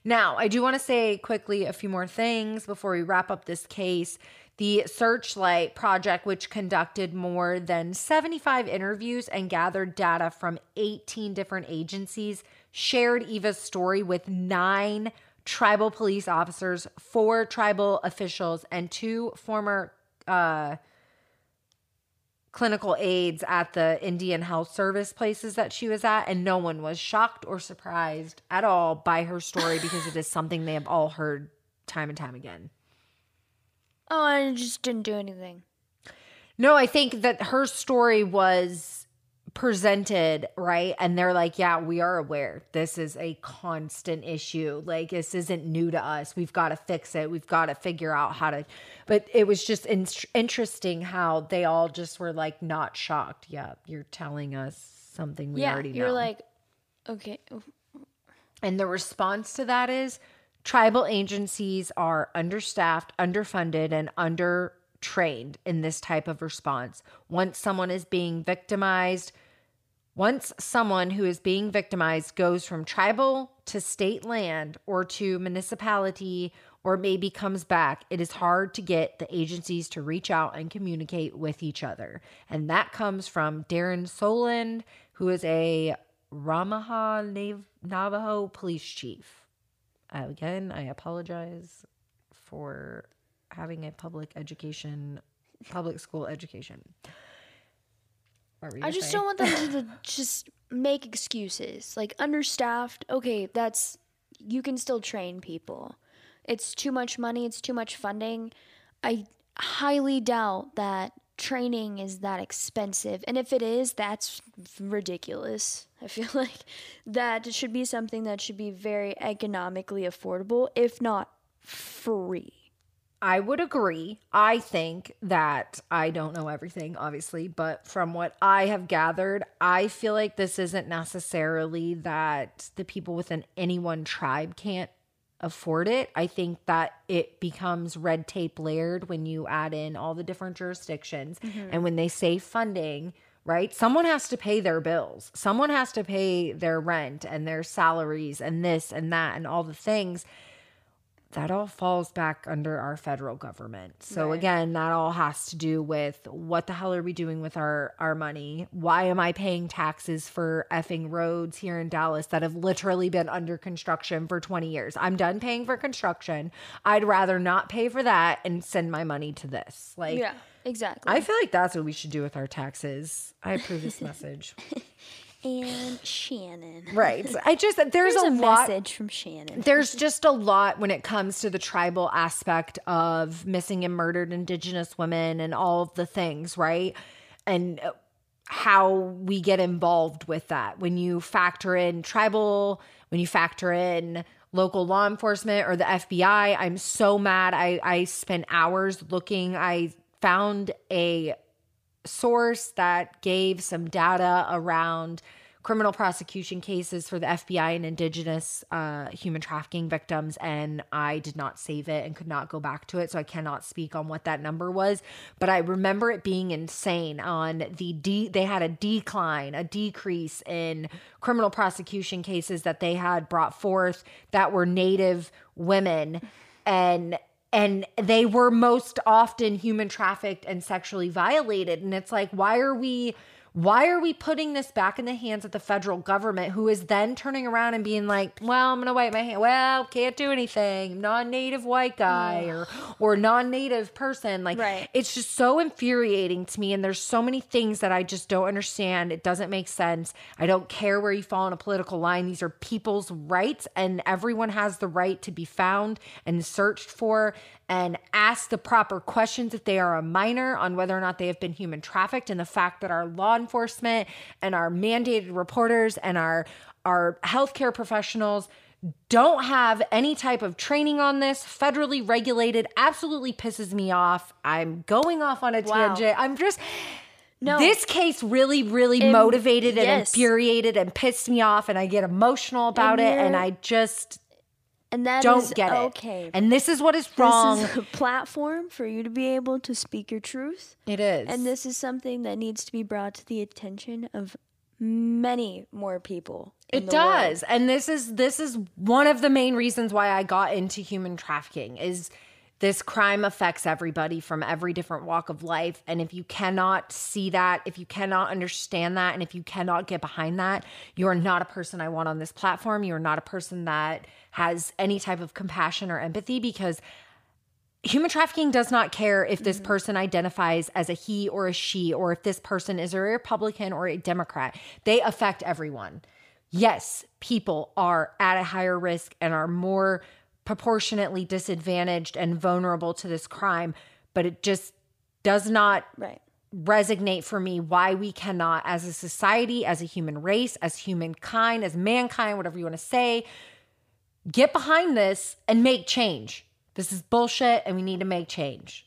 Now, I do want to say quickly a few more things before we wrap up this case. The Searchlight Project, which conducted more than 75 interviews and gathered data from 18 different agencies, shared Eva's story with nine tribal police officers, four tribal officials, and two former uh, clinical aides at the Indian Health Service places that she was at, and no one was shocked or surprised at all by her story because it is something they have all heard time and time again. Oh, I just didn't do anything. No, I think that her story was presented right? And they're like yeah we are aware. This is a constant issue. Like this isn't new to us. We've got to fix it. We've got to figure out how to but it was just in- interesting how they all just were like not shocked. Yeah you're telling us something we yeah, already know. you're like, okay, and the response to that is tribal agencies are understaffed, underfunded, and undertrained in this type of response. Once someone is being victimized, once someone who is being victimized goes from tribal to state land or to municipality or maybe comes back, it is hard to get the agencies to reach out and communicate with each other. And that comes from Darren Soland, who is a Ramah Nav- Navajo police chief. Again, I apologize for having a public education, public school education. What were you I just say? don't want them to just make excuses. Like understaffed, okay, that's you can still train people. It's too much money, it's too much funding. I highly doubt that training is that expensive. And if it is, that's ridiculous. I feel like that should be something that should be very economically affordable, if not free. I would agree. I think that I don't know everything, obviously, but from what I have gathered, I feel like this isn't necessarily that the people within any one tribe can't afford it. I think that it becomes red tape layered when you add in all the different jurisdictions mm-hmm. and when they say funding. Right? Someone has to pay their bills. Someone has to pay their rent and their salaries and this and that and all the things that all falls back under our federal government. So Right. again, that all has to do with what the hell are we doing with our our money? Why am I paying taxes for effing roads here in Dallas that have literally been under construction for 20 years? I'm done paying for construction. I'd rather not pay for that and send my money to this. Like Yeah, exactly. I feel like that's what we should do with our taxes. I approve this message. And Shannon. Right. I just there's, There's a, a, lot message from Shannon. there's just a lot when it comes to the tribal aspect of missing and murdered indigenous women and all of the things, right? And uh, how we get involved with that. When you factor in tribal, when you factor in local law enforcement or the FBI, I'm so mad. I I spent hours looking. I found a source that gave some data around criminal prosecution cases for the FBI and indigenous uh, human trafficking victims, and I did not save it and could not go back to it, so I cannot speak on what that number was. But I remember it being insane. On the de- they had a decline, a decrease in criminal prosecution cases that they had brought forth that were Native women, and and they were most often human trafficked and sexually violated. And it's like why are we why are we putting this back in the hands of the federal government who is then turning around and being like well i'm gonna wipe my hand well can't do anything non-native white guy or or non-native person like Right. it's just so infuriating to me and there's so many things that i just don't understand. It doesn't make sense. I don't care where you fall on a political line. These are people's rights and everyone has the right to be found and searched for and ask the proper questions if they are a minor on whether or not they have been human trafficked and the fact that our law enforcement and our mandated reporters and our our healthcare professionals don't have any type of training on this federally regulated absolutely pisses me off i'm going off on a Wow. tangent i'm just no, this case really really Im- motivated and yes. infuriated and pissed me off and i get emotional about And it and i just and that don't is get it okay. and this is what is wrong This is a platform for you to be able to speak your truth. it is And this is something that needs to be brought to the attention of many more people. It the world. does. And this is this is one of the main reasons why I got into human trafficking is this crime affects everybody from every different walk of life and if you cannot see that, if you cannot understand that and if you cannot get behind that, you are not a person I want on this platform. You are not a person that has any type of compassion or empathy because human trafficking does not care if this mm-hmm. person identifies as a he or a she or if this person is a Republican or a Democrat. They affect everyone. Yes, people are at a higher risk and are more proportionately disadvantaged and vulnerable to this crime, but it just does not Right. resonate for me why we cannot, as a society, as a human race, as humankind, as mankind, whatever you want to say, get behind this and make change. This is bullshit and we need to make change.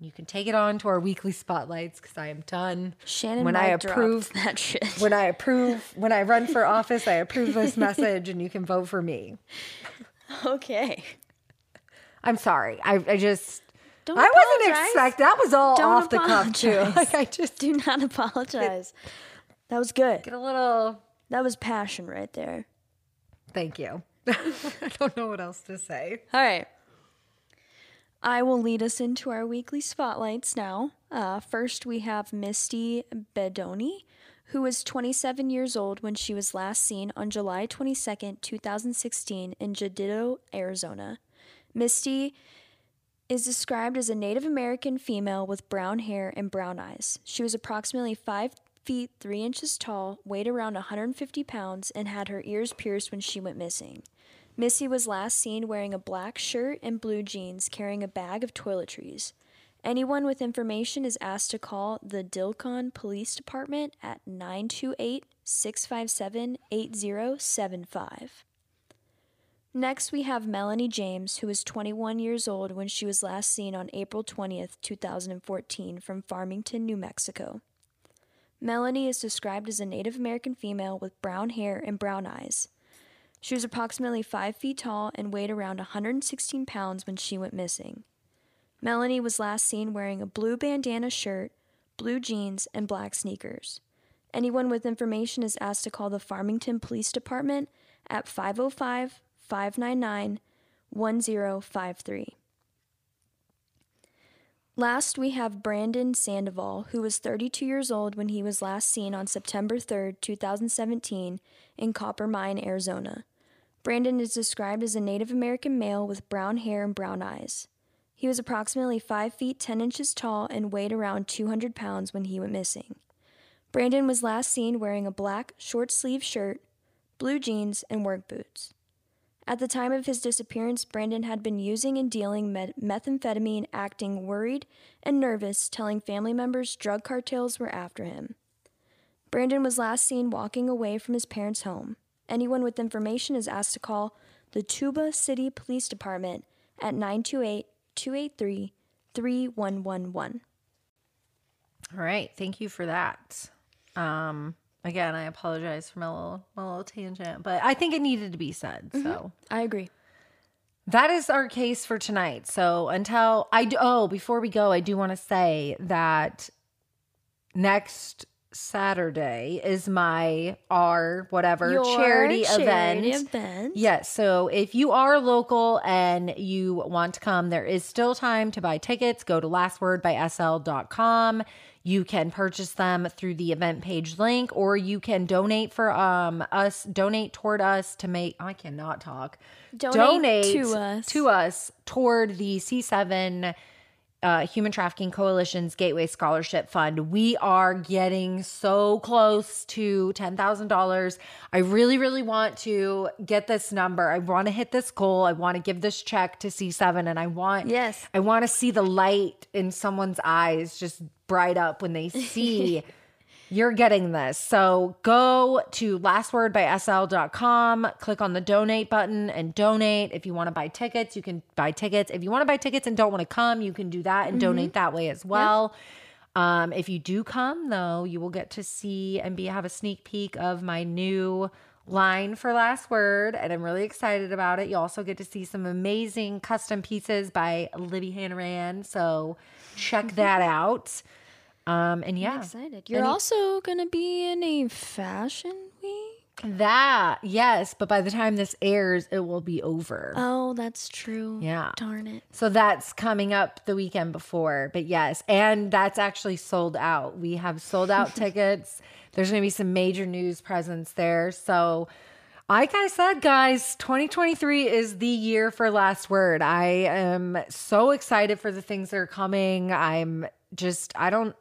You can take it on to our weekly spotlights because I am done. Shannon when I approve that shit. when I approve when I run for office, I approve this message and you can vote for me. okay. I'm sorry. I, I just Don't I wasn't apologize. expect that was all Don't off the cuff too. Like I just Do not apologize. That was good. get a little That was passion right there. thank you. I don't know what else to say. All right. I will lead us into our weekly spotlights now. Uh, first, we have Misty Bedoni, who was 27 years old when she was last seen on July 22, 2016, in Jeddito, Arizona. Misty is described as a Native American female with brown hair and brown eyes. She was approximately 5 feet 3 inches tall, weighed around 150 pounds, and had her ears pierced when she went missing. Missy was last seen wearing a black shirt and blue jeans, carrying a bag of toiletries. Anyone with information is asked to call the Dilkon Police Department at 928 657 8075. Next, we have Melanie James, who was 21 years old when she was last seen on April 20th, 2014, from Farmington, New Mexico. Melanie is described as a Native American female with brown hair and brown eyes. She was approximately 5 feet tall and weighed around 116 pounds when she went missing. Melanie was last seen wearing a blue bandana shirt, blue jeans, and black sneakers. Anyone with information is asked to call the Farmington Police Department at 505 599 1053. Last, we have Brandon Sandoval, who was 32 years old when he was last seen on September 3rd, 2017, in Coppermine, Arizona. Brandon is described as a Native American male with brown hair and brown eyes. He was approximately 5 feet 10 inches tall and weighed around 200 pounds when he went missing. Brandon was last seen wearing a black short sleeve shirt, blue jeans, and work boots. At the time of his disappearance, Brandon had been using and dealing med- methamphetamine, acting worried and nervous, telling family members drug cartels were after him. Brandon was last seen walking away from his parents' home. Anyone with information is asked to call the Tuba City Police Department at 928 283 3111. All right. Thank you for that. Um, again, I apologize for my little, my little tangent, but I think it needed to be said. So I agree. that is our case for tonight. So until I do, oh, before we go, I do want to say that next Saturday is my R whatever Your charity, charity event. event. Yes. So if you are local and you want to come, there is still time to buy tickets. Go to lastwordbysl.com. You can purchase them through the event page link, or you can donate for um us, donate toward us to make. I cannot talk. Donate to us. to us toward the C7 uh, Human Trafficking Coalition's Gateway Scholarship Fund. We are getting so close to $10,000. I really, really want to get this number. I want to hit this goal. I want to give this check to C7 and I want Yes. I want to see the light in someone's eyes just bright up when they see you're getting this. So go to lastwordbysl.com, click on the donate button and donate. If you want to buy tickets, you can buy tickets. If you want to buy tickets and don't want to come, you can do that and donate that way as well. Um, if you do come, though, you will get to see and be have a sneak peek of my new line for last word and i'm really excited about it you also get to see some amazing custom pieces by libby hannaran so check that out um and yeah Excited. You're Any- also to be in a fashion week? that yes but by the time this airs it will be over Oh, that's true. Yeah. Darn it. So that's coming up the weekend before. But yes, and that's actually sold out. We have sold out tickets. There's going to be some major news presence there. So, like I said, guys, 2023 is the year for Last Word. I am so excited for the things that are coming. I'm just, I don't.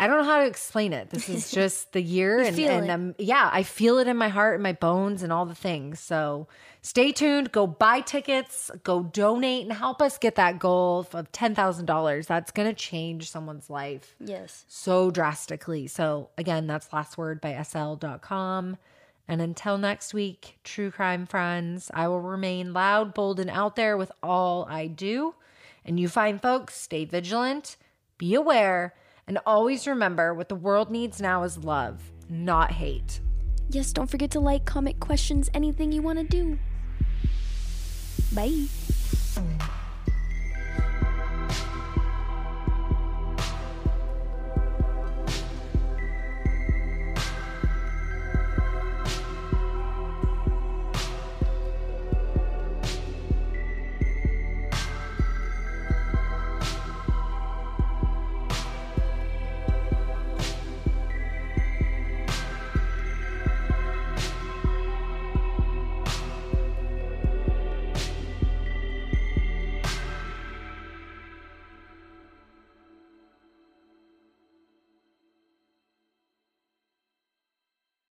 I don't know how to explain it. This is just the year, and, and um, yeah, I feel it in my heart and my bones and all the things. So stay tuned. Go buy tickets. Go donate and help us get that goal of ten thousand dollars. That's gonna change someone's life Yes. so drastically. So again, that's last word by lastwordbysl.com. And until next week, true crime friends, I will remain loud, bold, and out there with all I do. And you fine folks, stay vigilant, be aware, and always remember what the world needs now is love, not hate. Yes, don't forget to like, comment, questions, anything you want to do. Bye.